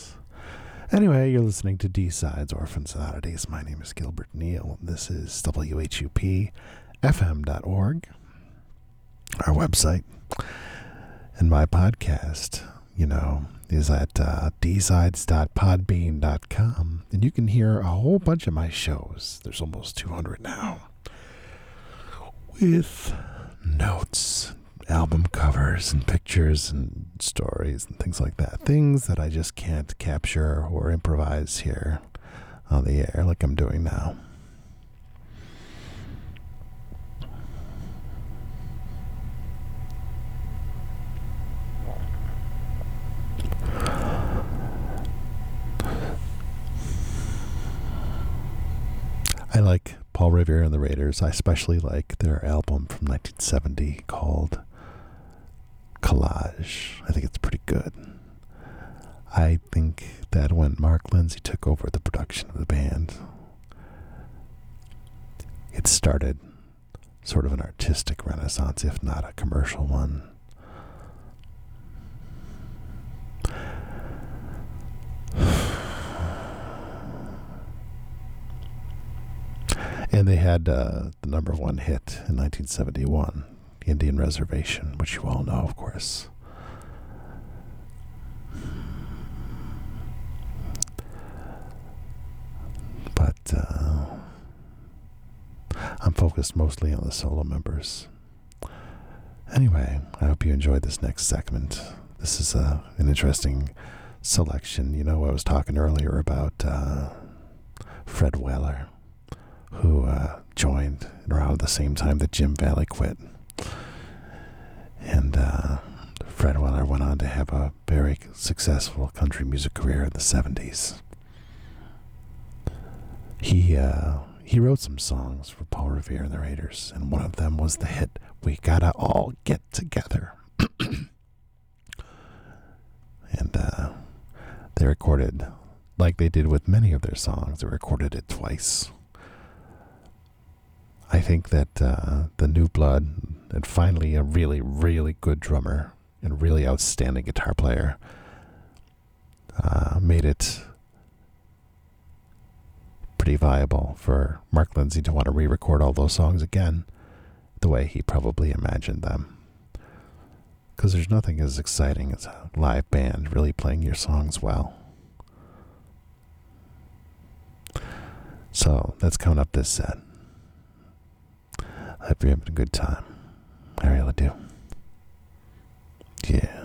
Anyway, you're listening to D Sides Orphans and Oddities. My name is Gilbert Neal. This is WHUP FM.org, our website. And my podcast, you know, is at uh, dsides.podbean.com. And you can hear a whole bunch of my shows. There's almost 200 now. With notes, album covers, and pictures, and stories, and things like that. Things that I just can't capture or improvise here on the air like I'm doing now. I like Paul Revere and the Raiders. I especially like their album from 1970 called Collage. I think it's pretty good. I think that when Mark Lindsay took over the production of the band, it started sort of an artistic renaissance, if not a commercial one. And they had uh, the number one hit in 1971, Indian Reservation, which you all know, of course. but uh, I'm focused mostly on the solo members. Anyway, I hope you enjoyed this next segment. This is uh, an interesting selection. You know, I was talking earlier about uh, Fred Weller, who uh, joined around the same time that Jim Valley quit. And uh, Fred Weller went on to have a very successful country music career in the 70s. He uh, he wrote some songs for Paul Revere and the Raiders, and one of them was the hit "We Gotta All Get Together." and uh, they recorded, like they did with many of their songs, they recorded it twice. I think that uh, the new blood and finally a really, really good drummer and really outstanding guitar player uh, made it pretty viable for Mark Lindsay to want to re record all those songs again the way he probably imagined them. Because there's nothing as exciting as a live band really playing your songs well. So that's coming up this set. I hope you're having a good time. I really do. Yeah.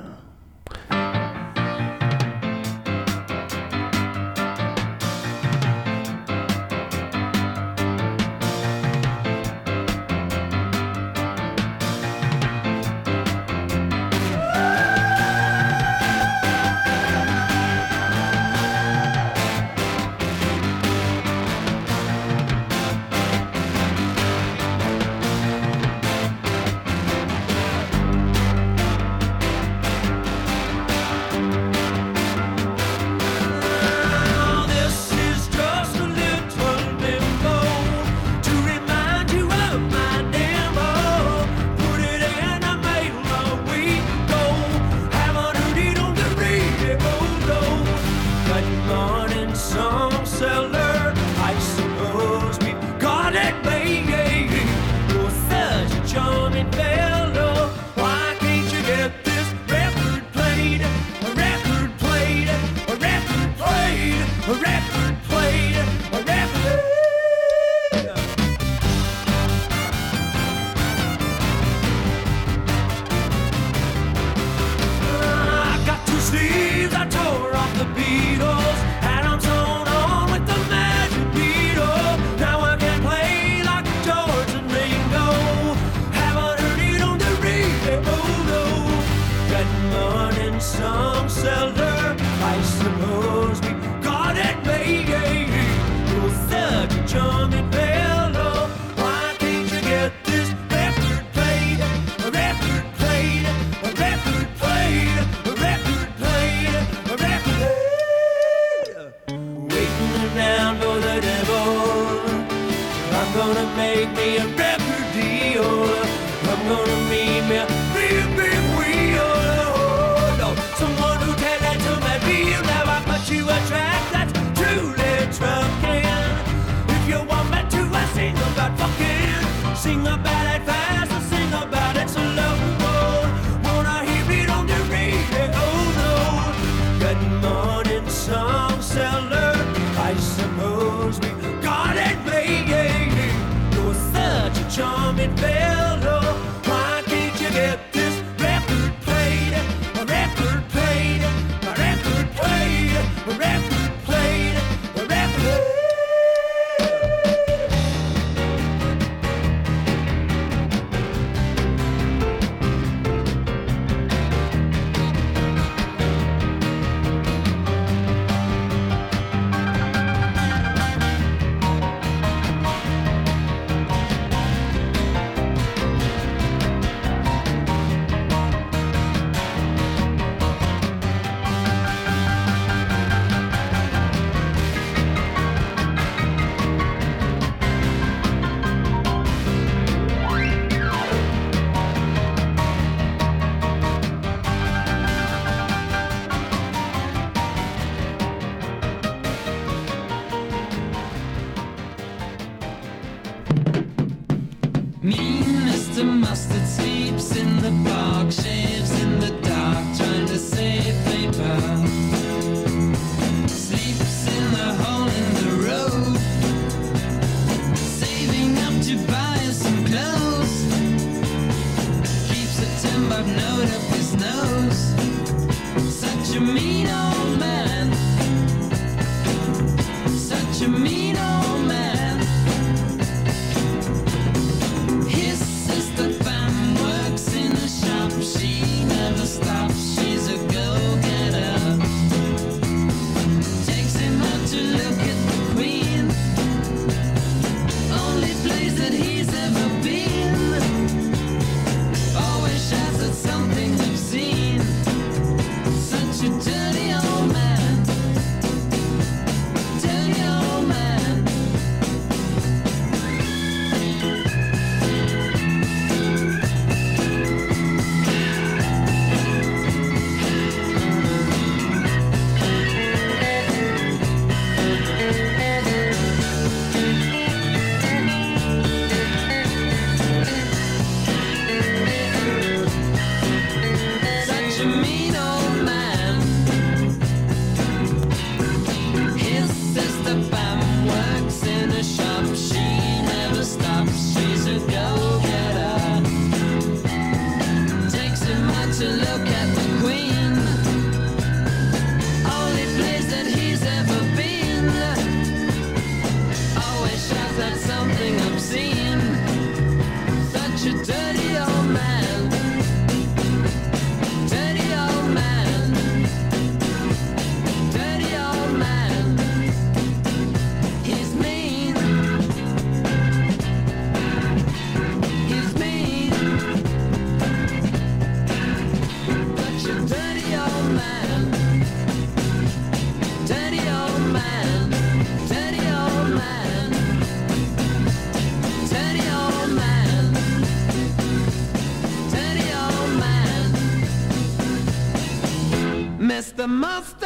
Mr. Mustard.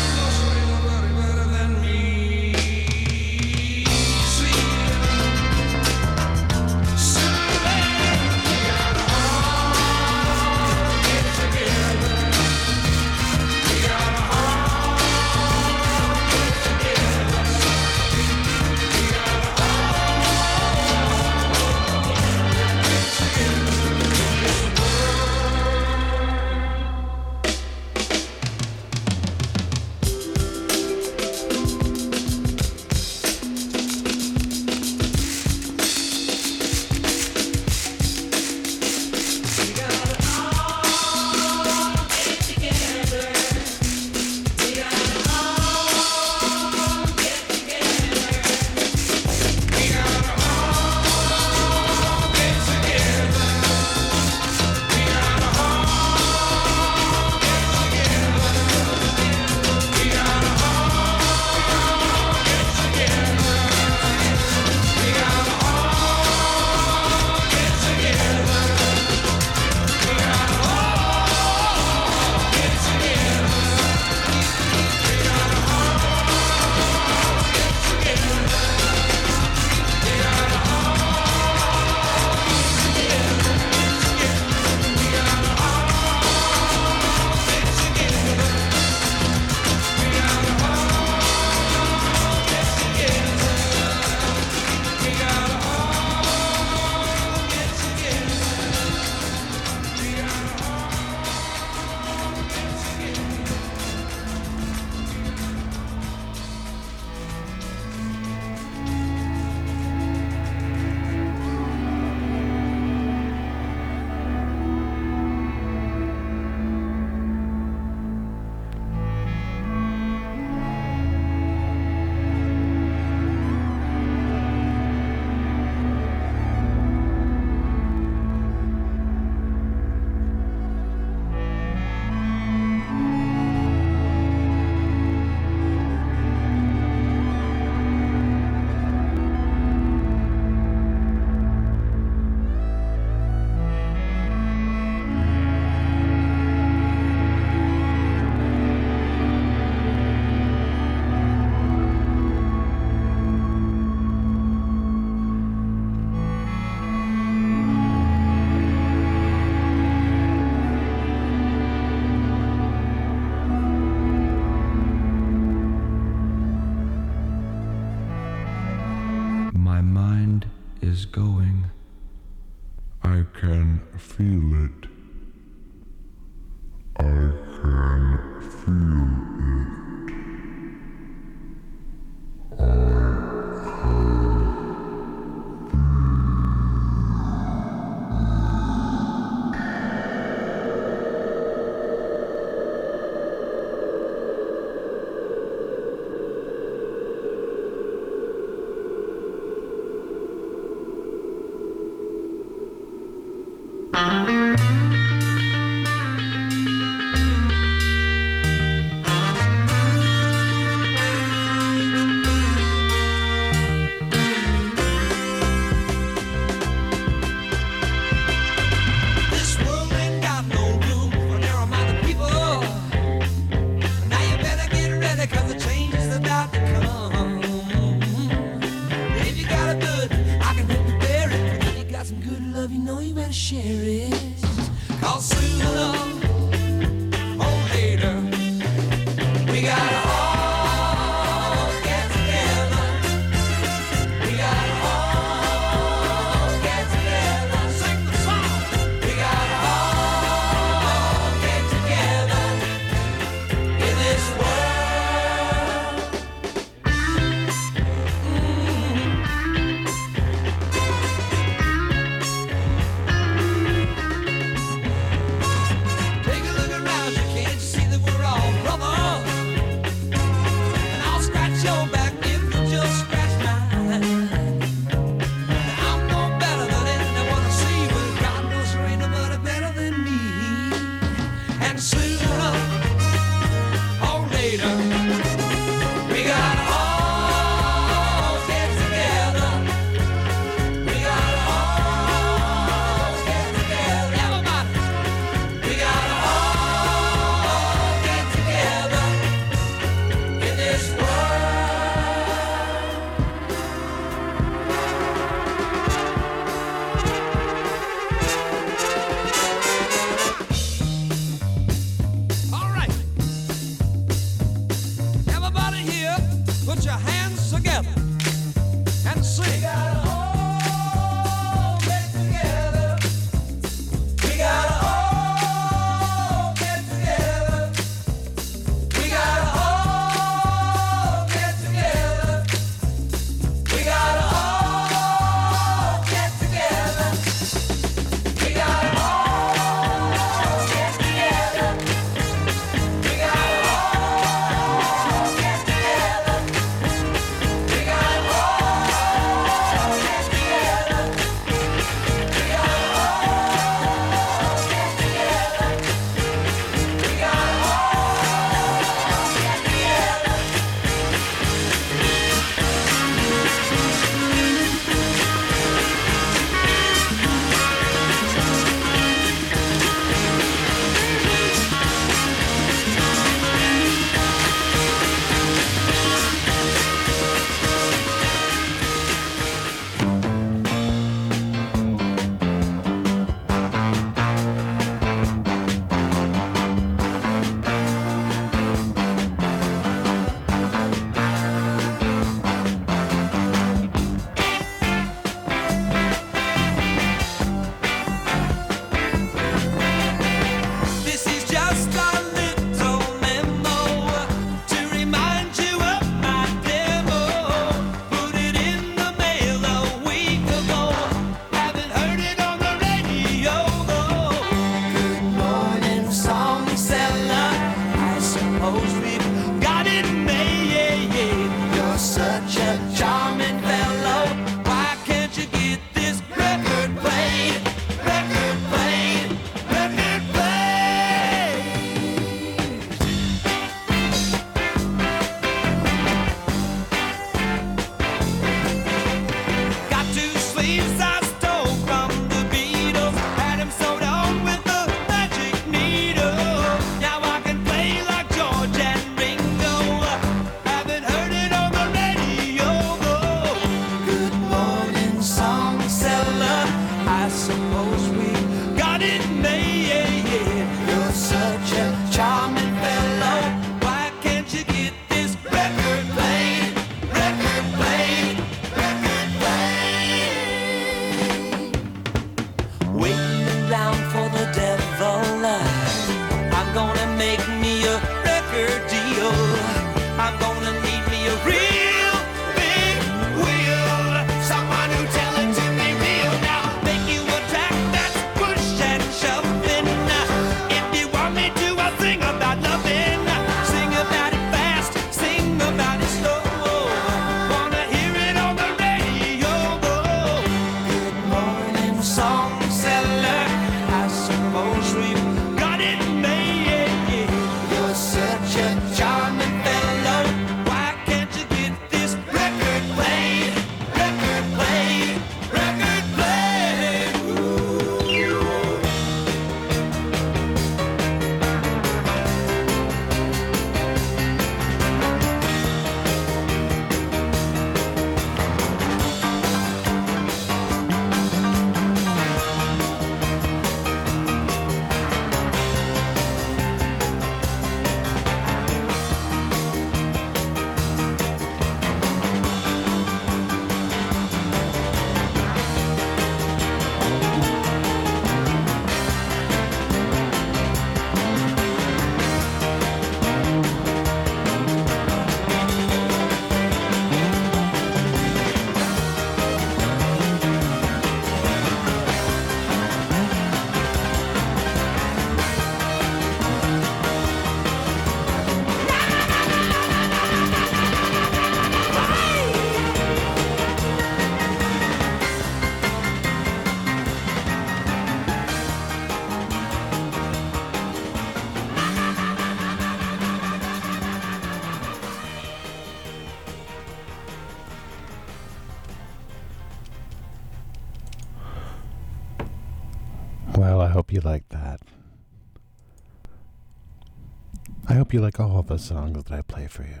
You like all the songs that I play for you.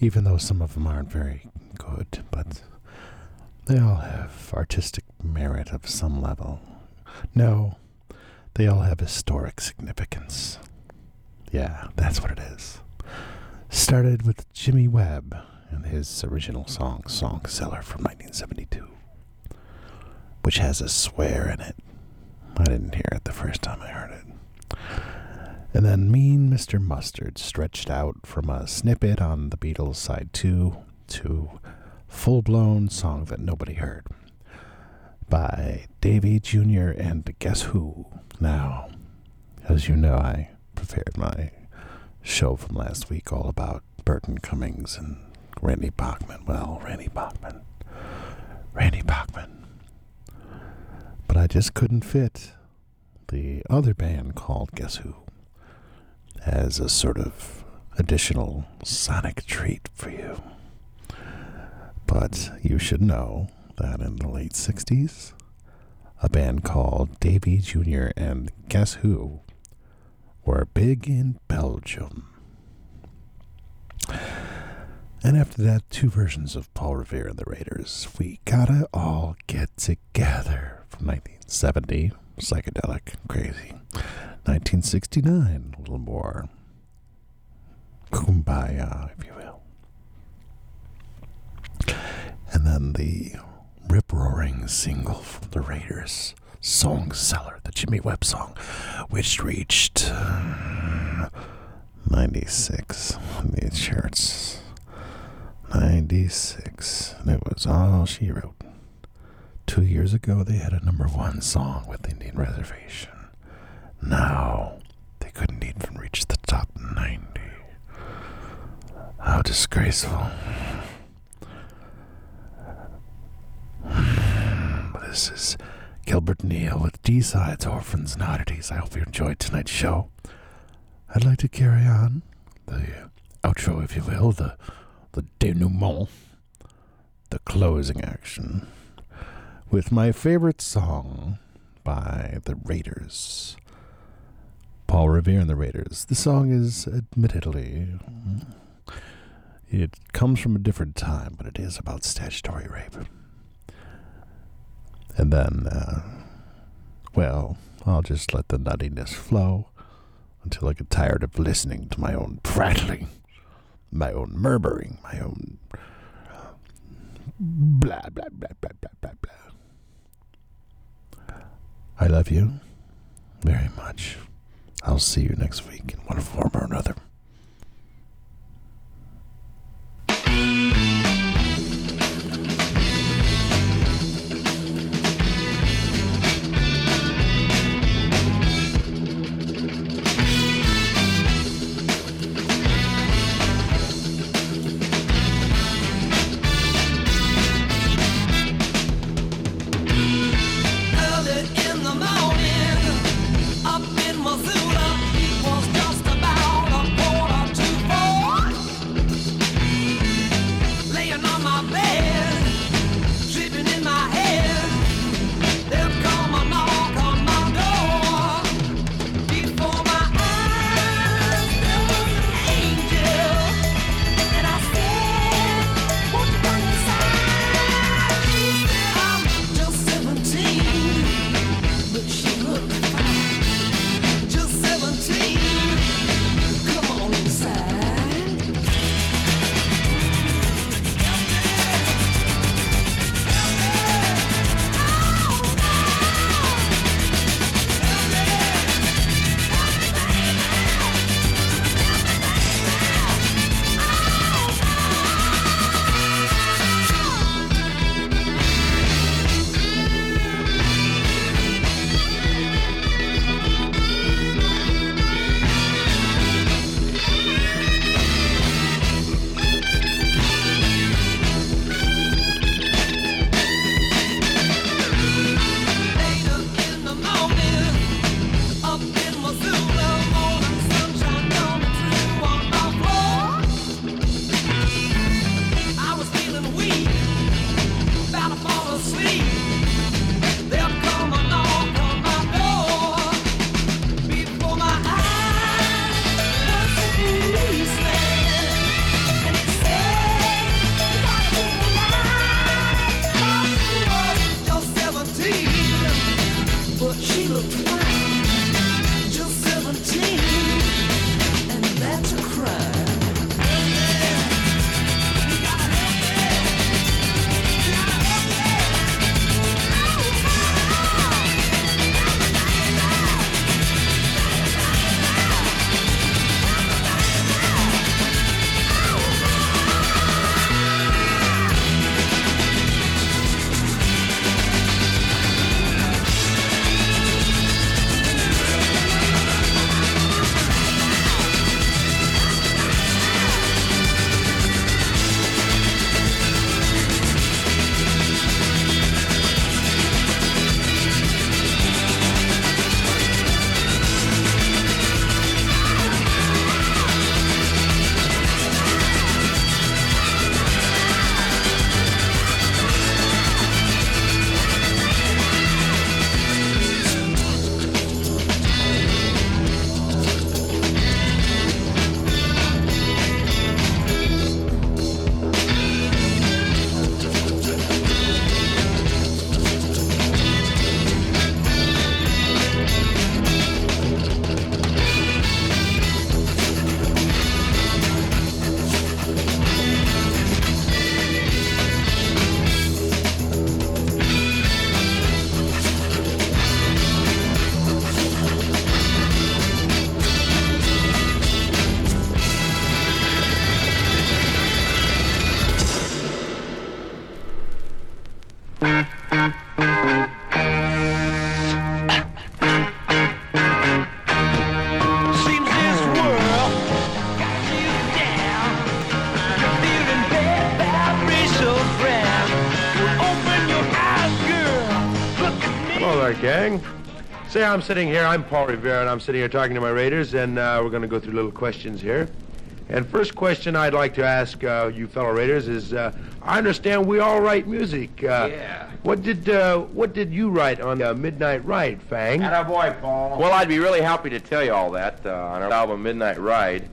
Even though some of them aren't very good, but they all have artistic merit of some level. No, they all have historic significance. Yeah, that's what it is. Started with Jimmy Webb and his original song, Song Seller from 1972, which has a swear in it. I didn't hear it the first time I heard it. And then Mean Mr. Mustard stretched out from a snippet on the Beatles side 2 to full blown song that nobody heard by Davy Jr. and Guess Who. Now, as you know, I prepared my show from last week all about Burton Cummings and Randy Bachman. Well, Randy Bachman. Randy Bachman. But I just couldn't fit the other band called Guess Who as a sort of additional sonic treat for you. But you should know that in the late 60s, a band called Davy Jr. and Guess Who were big in Belgium. And after that, two versions of Paul Revere and the Raiders. We gotta all get together from 1970, psychedelic, crazy. 1969, a little more kumbaya, if you will. And then the rip roaring single from the Raiders, Song Seller, the Jimmy Webb song, which reached uh, 96 on the charts. 96. And it was all she wrote. Two years ago, they had a number one song with Indian Reservation. Now, they couldn't even reach the top 90. How disgraceful. This is Gilbert Neal with D-Sides, Orphans, and Oddities. I hope you enjoyed tonight's show. I'd like to carry on the outro, if you will, the, the denouement, the closing action, with my favorite song by the Raiders. Paul Revere and the Raiders. The song is admittedly. It comes from a different time, but it is about statutory rape. And then, uh, well, I'll just let the nuttiness flow until I get tired of listening to my own prattling, my own murmuring, my own blah, blah, blah, blah, blah, blah, blah. I love you very much. I'll see you next week in one form or another. Say, I'm sitting here. I'm Paul Revere, and I'm sitting here talking to my Raiders, and uh, we're going to go through little questions here. And first question I'd like to ask uh, you fellow Raiders is: uh, I understand we all write music. Uh, Yeah. What did uh, What did you write on uh, Midnight Ride, Fang? boy, Paul. Well, I'd be really happy to tell you all that. Uh, on our album Midnight Ride,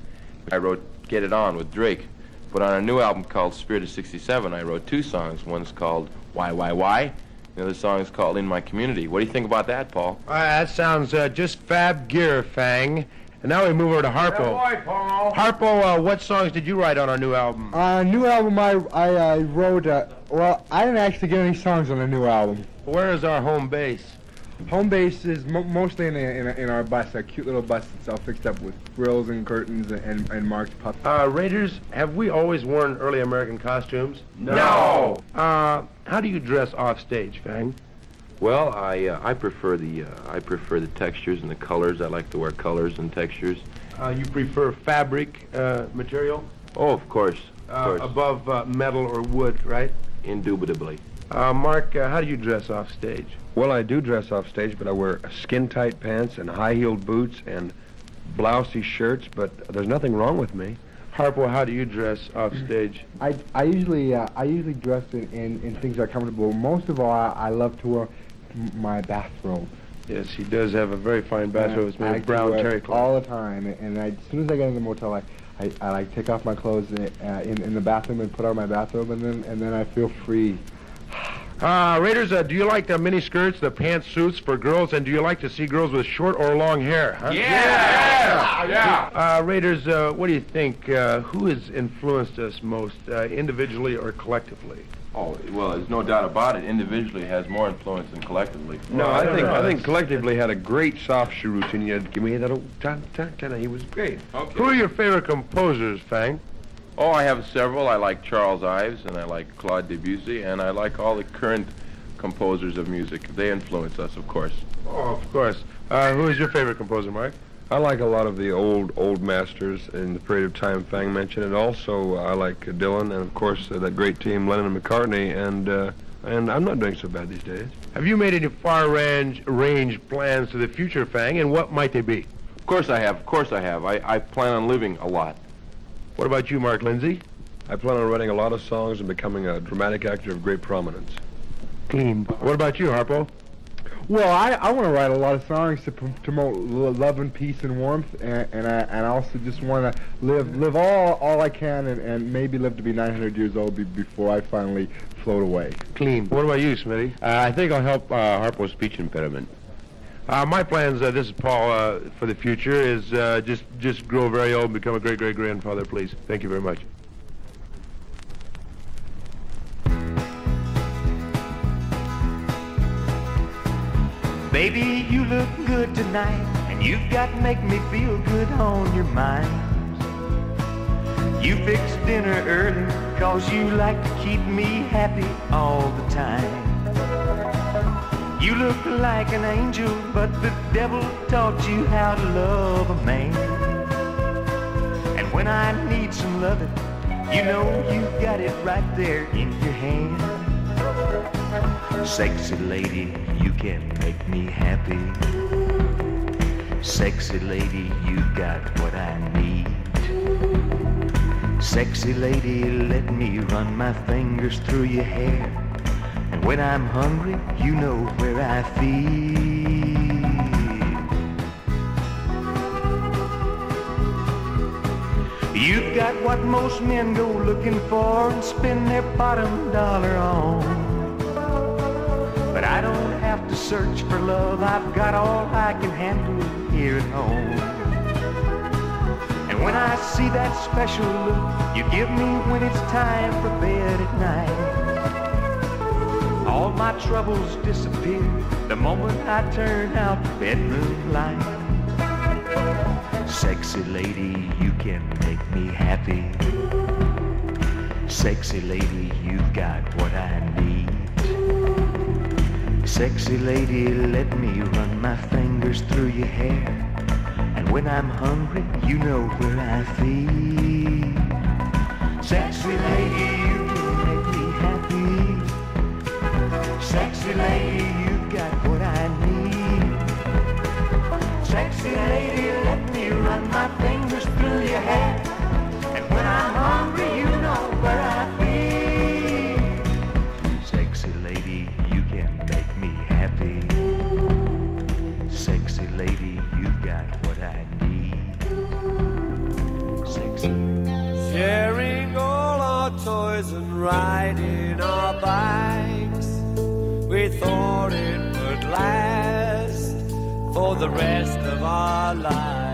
I wrote Get It On with Drake. But on our new album called Spirit of 67, I wrote two songs. One's called Why, Why, Why. The other song is called In My Community. What do you think about that, Paul? Uh, that sounds uh, just fab gear, Fang. And now we move over to Harpo. Paul. Harpo, uh, what songs did you write on our new album? Uh, new album I I, I wrote. Uh, well, I didn't actually get any songs on the new album. Where is our home base? Home base is mo- mostly in, a, in, a, in our bus, a cute little bus that's all fixed up with grills and curtains and, and marked pups. Uh, Raiders, have we always worn early American costumes? No. Uh, how do you dress off stage, Fang? Well, I uh, I prefer the uh, I prefer the textures and the colors. I like to wear colors and textures. Uh, you prefer fabric uh, material Oh, of course, of uh, course, above uh, metal or wood, right? indubitably. Uh, Mark, uh, how do you dress off stage? Well, I do dress off stage, but I wear skin-tight pants and high-heeled boots and blousy shirts, but there's nothing wrong with me. Harpo, how do you dress off stage? I, I usually uh, I usually dress in, in, in things that are comfortable. Most of all, I, I love to wear my bathrobe. Yes, he does have a very fine bathrobe. It's I made like of brown wear terry cloth. all the time. And I, as soon as I get in the motel, I, I, I like take off my clothes uh, in, in the bathroom and put on my bathrobe, and then and then I feel free. Uh, Raiders, uh, do you like the mini skirts, the pantsuits for girls, and do you like to see girls with short or long hair? Huh? Yeah, yeah. Uh, Raiders, uh, what do you think? Uh, who has influenced us most, uh, individually or collectively? Oh, well, there's no doubt about it. Individually, has more influence than collectively. No, Well, I I think know. I think collectively had a great soft shoe routine. You had, give me that old ta ta ta. He was great. Okay. Who are your favorite composers, Fang? Oh, I have several. I like Charles Ives, and I like Claude Debussy, and I like all the current composers of music. They influence us, of course. Oh, of course. Uh, who is your favorite composer, Mike? I like a lot of the old old masters in the period of time Fang mentioned, and also I like uh, Dylan, and of course uh, that great team Lennon and McCartney, and uh, and I'm not doing so bad these days. Have you made any far range, range plans to the future, Fang, and what might they be? Of course I have. Of course I have. I, I plan on living a lot. What about you, Mark Lindsay? I plan on writing a lot of songs and becoming a dramatic actor of great prominence. Clean. What about you, Harpo? Well, I, I want to write a lot of songs to promote love and peace and warmth, and, and I and I also just want to live live all all I can, and, and maybe live to be 900 years old be, before I finally float away. Clean. What about you, Smitty? Uh, I think I'll help uh, Harpo's speech impediment. Uh, my plans, uh, this is Paul, uh, for the future is uh, just just grow very old and become a great great grandfather, please. Thank you very much. Baby, you look good tonight, and you've got to make me feel good on your mind. You fix dinner early, cause you like to keep me happy all the time. You look like an angel, but the devil taught you how to love a man. And when I need some loving, you know you got it right there in your hand. Sexy lady, you can make me happy. Sexy lady, you got what I need. Sexy lady, let me run my fingers through your hair. And when I'm hungry, you know where I feed. You've got what most men go looking for and spend their bottom dollar on. But I don't have to search for love. I've got all I can handle here at home. And when I see that special look you give me when it's time for bed at night, all my troubles disappear the moment I turn out the bedroom light. Sexy lady, you can make me happy. Sexy lady, you've got what I need. Sexy lady, let me run my fingers through your hair. And when I'm hungry, you know where I feed. Sexy lady, Sexy lady, you've got what I need. Sexy lady, let me run my fingers. thought it would last for the rest of our lives.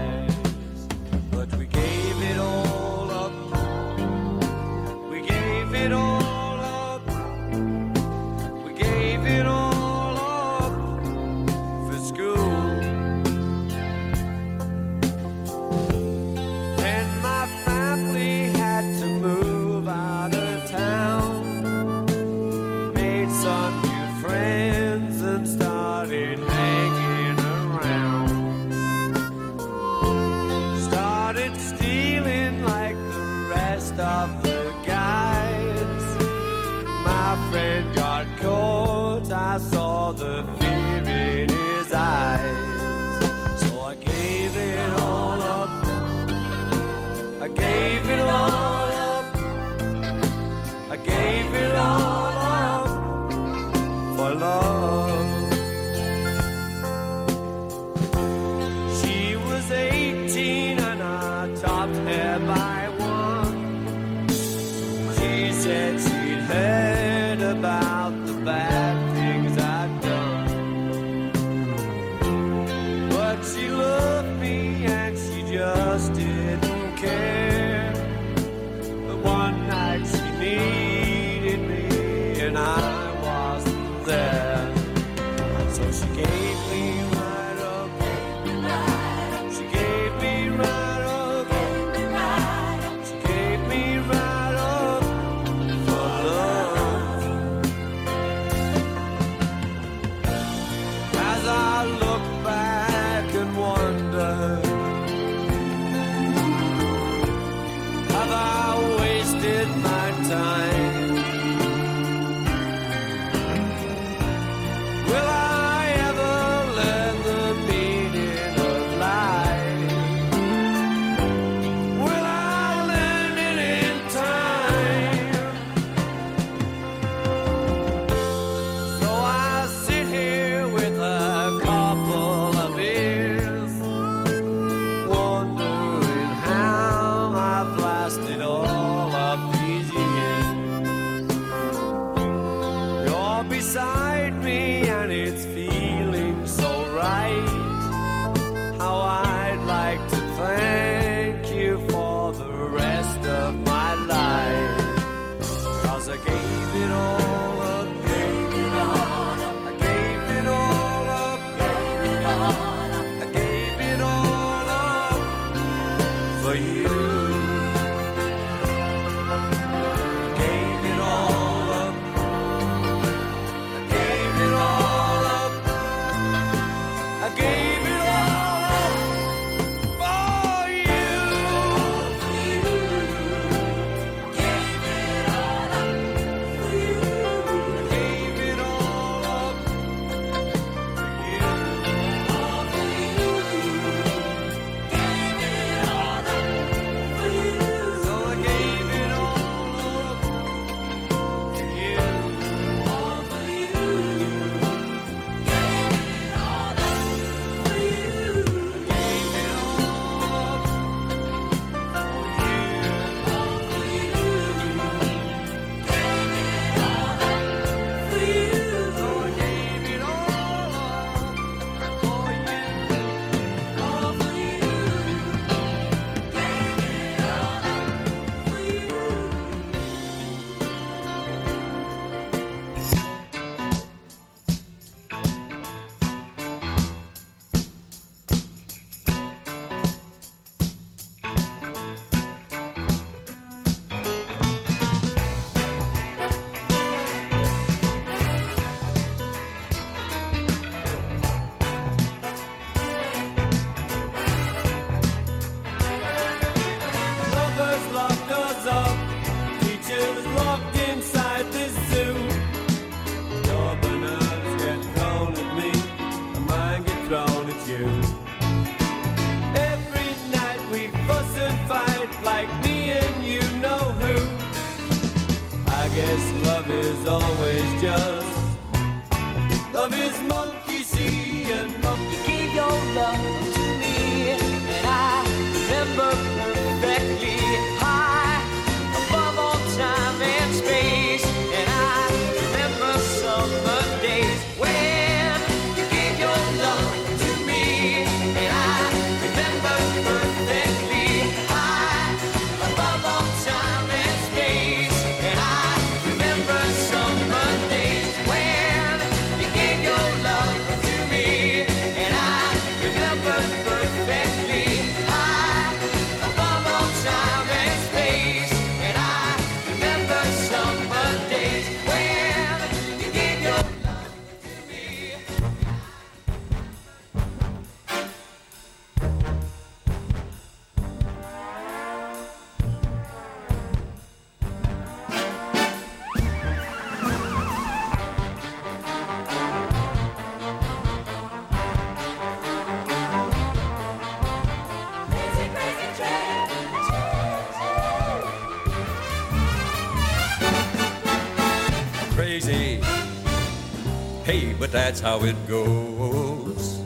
That's how it goes.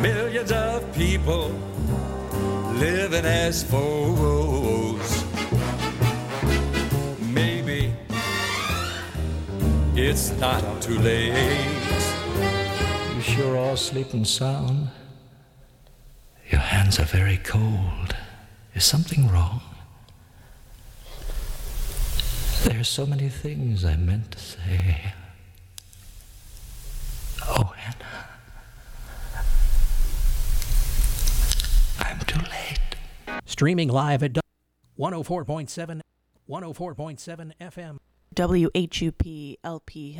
Millions of people living as foes. Maybe it's not too late. You sure are sleeping sound. Your hands are very cold. Is something wrong? There are so many things I meant to say. Oh, Hannah. I'm too late. Streaming live at 104.7 104.7 FM. WHUP LP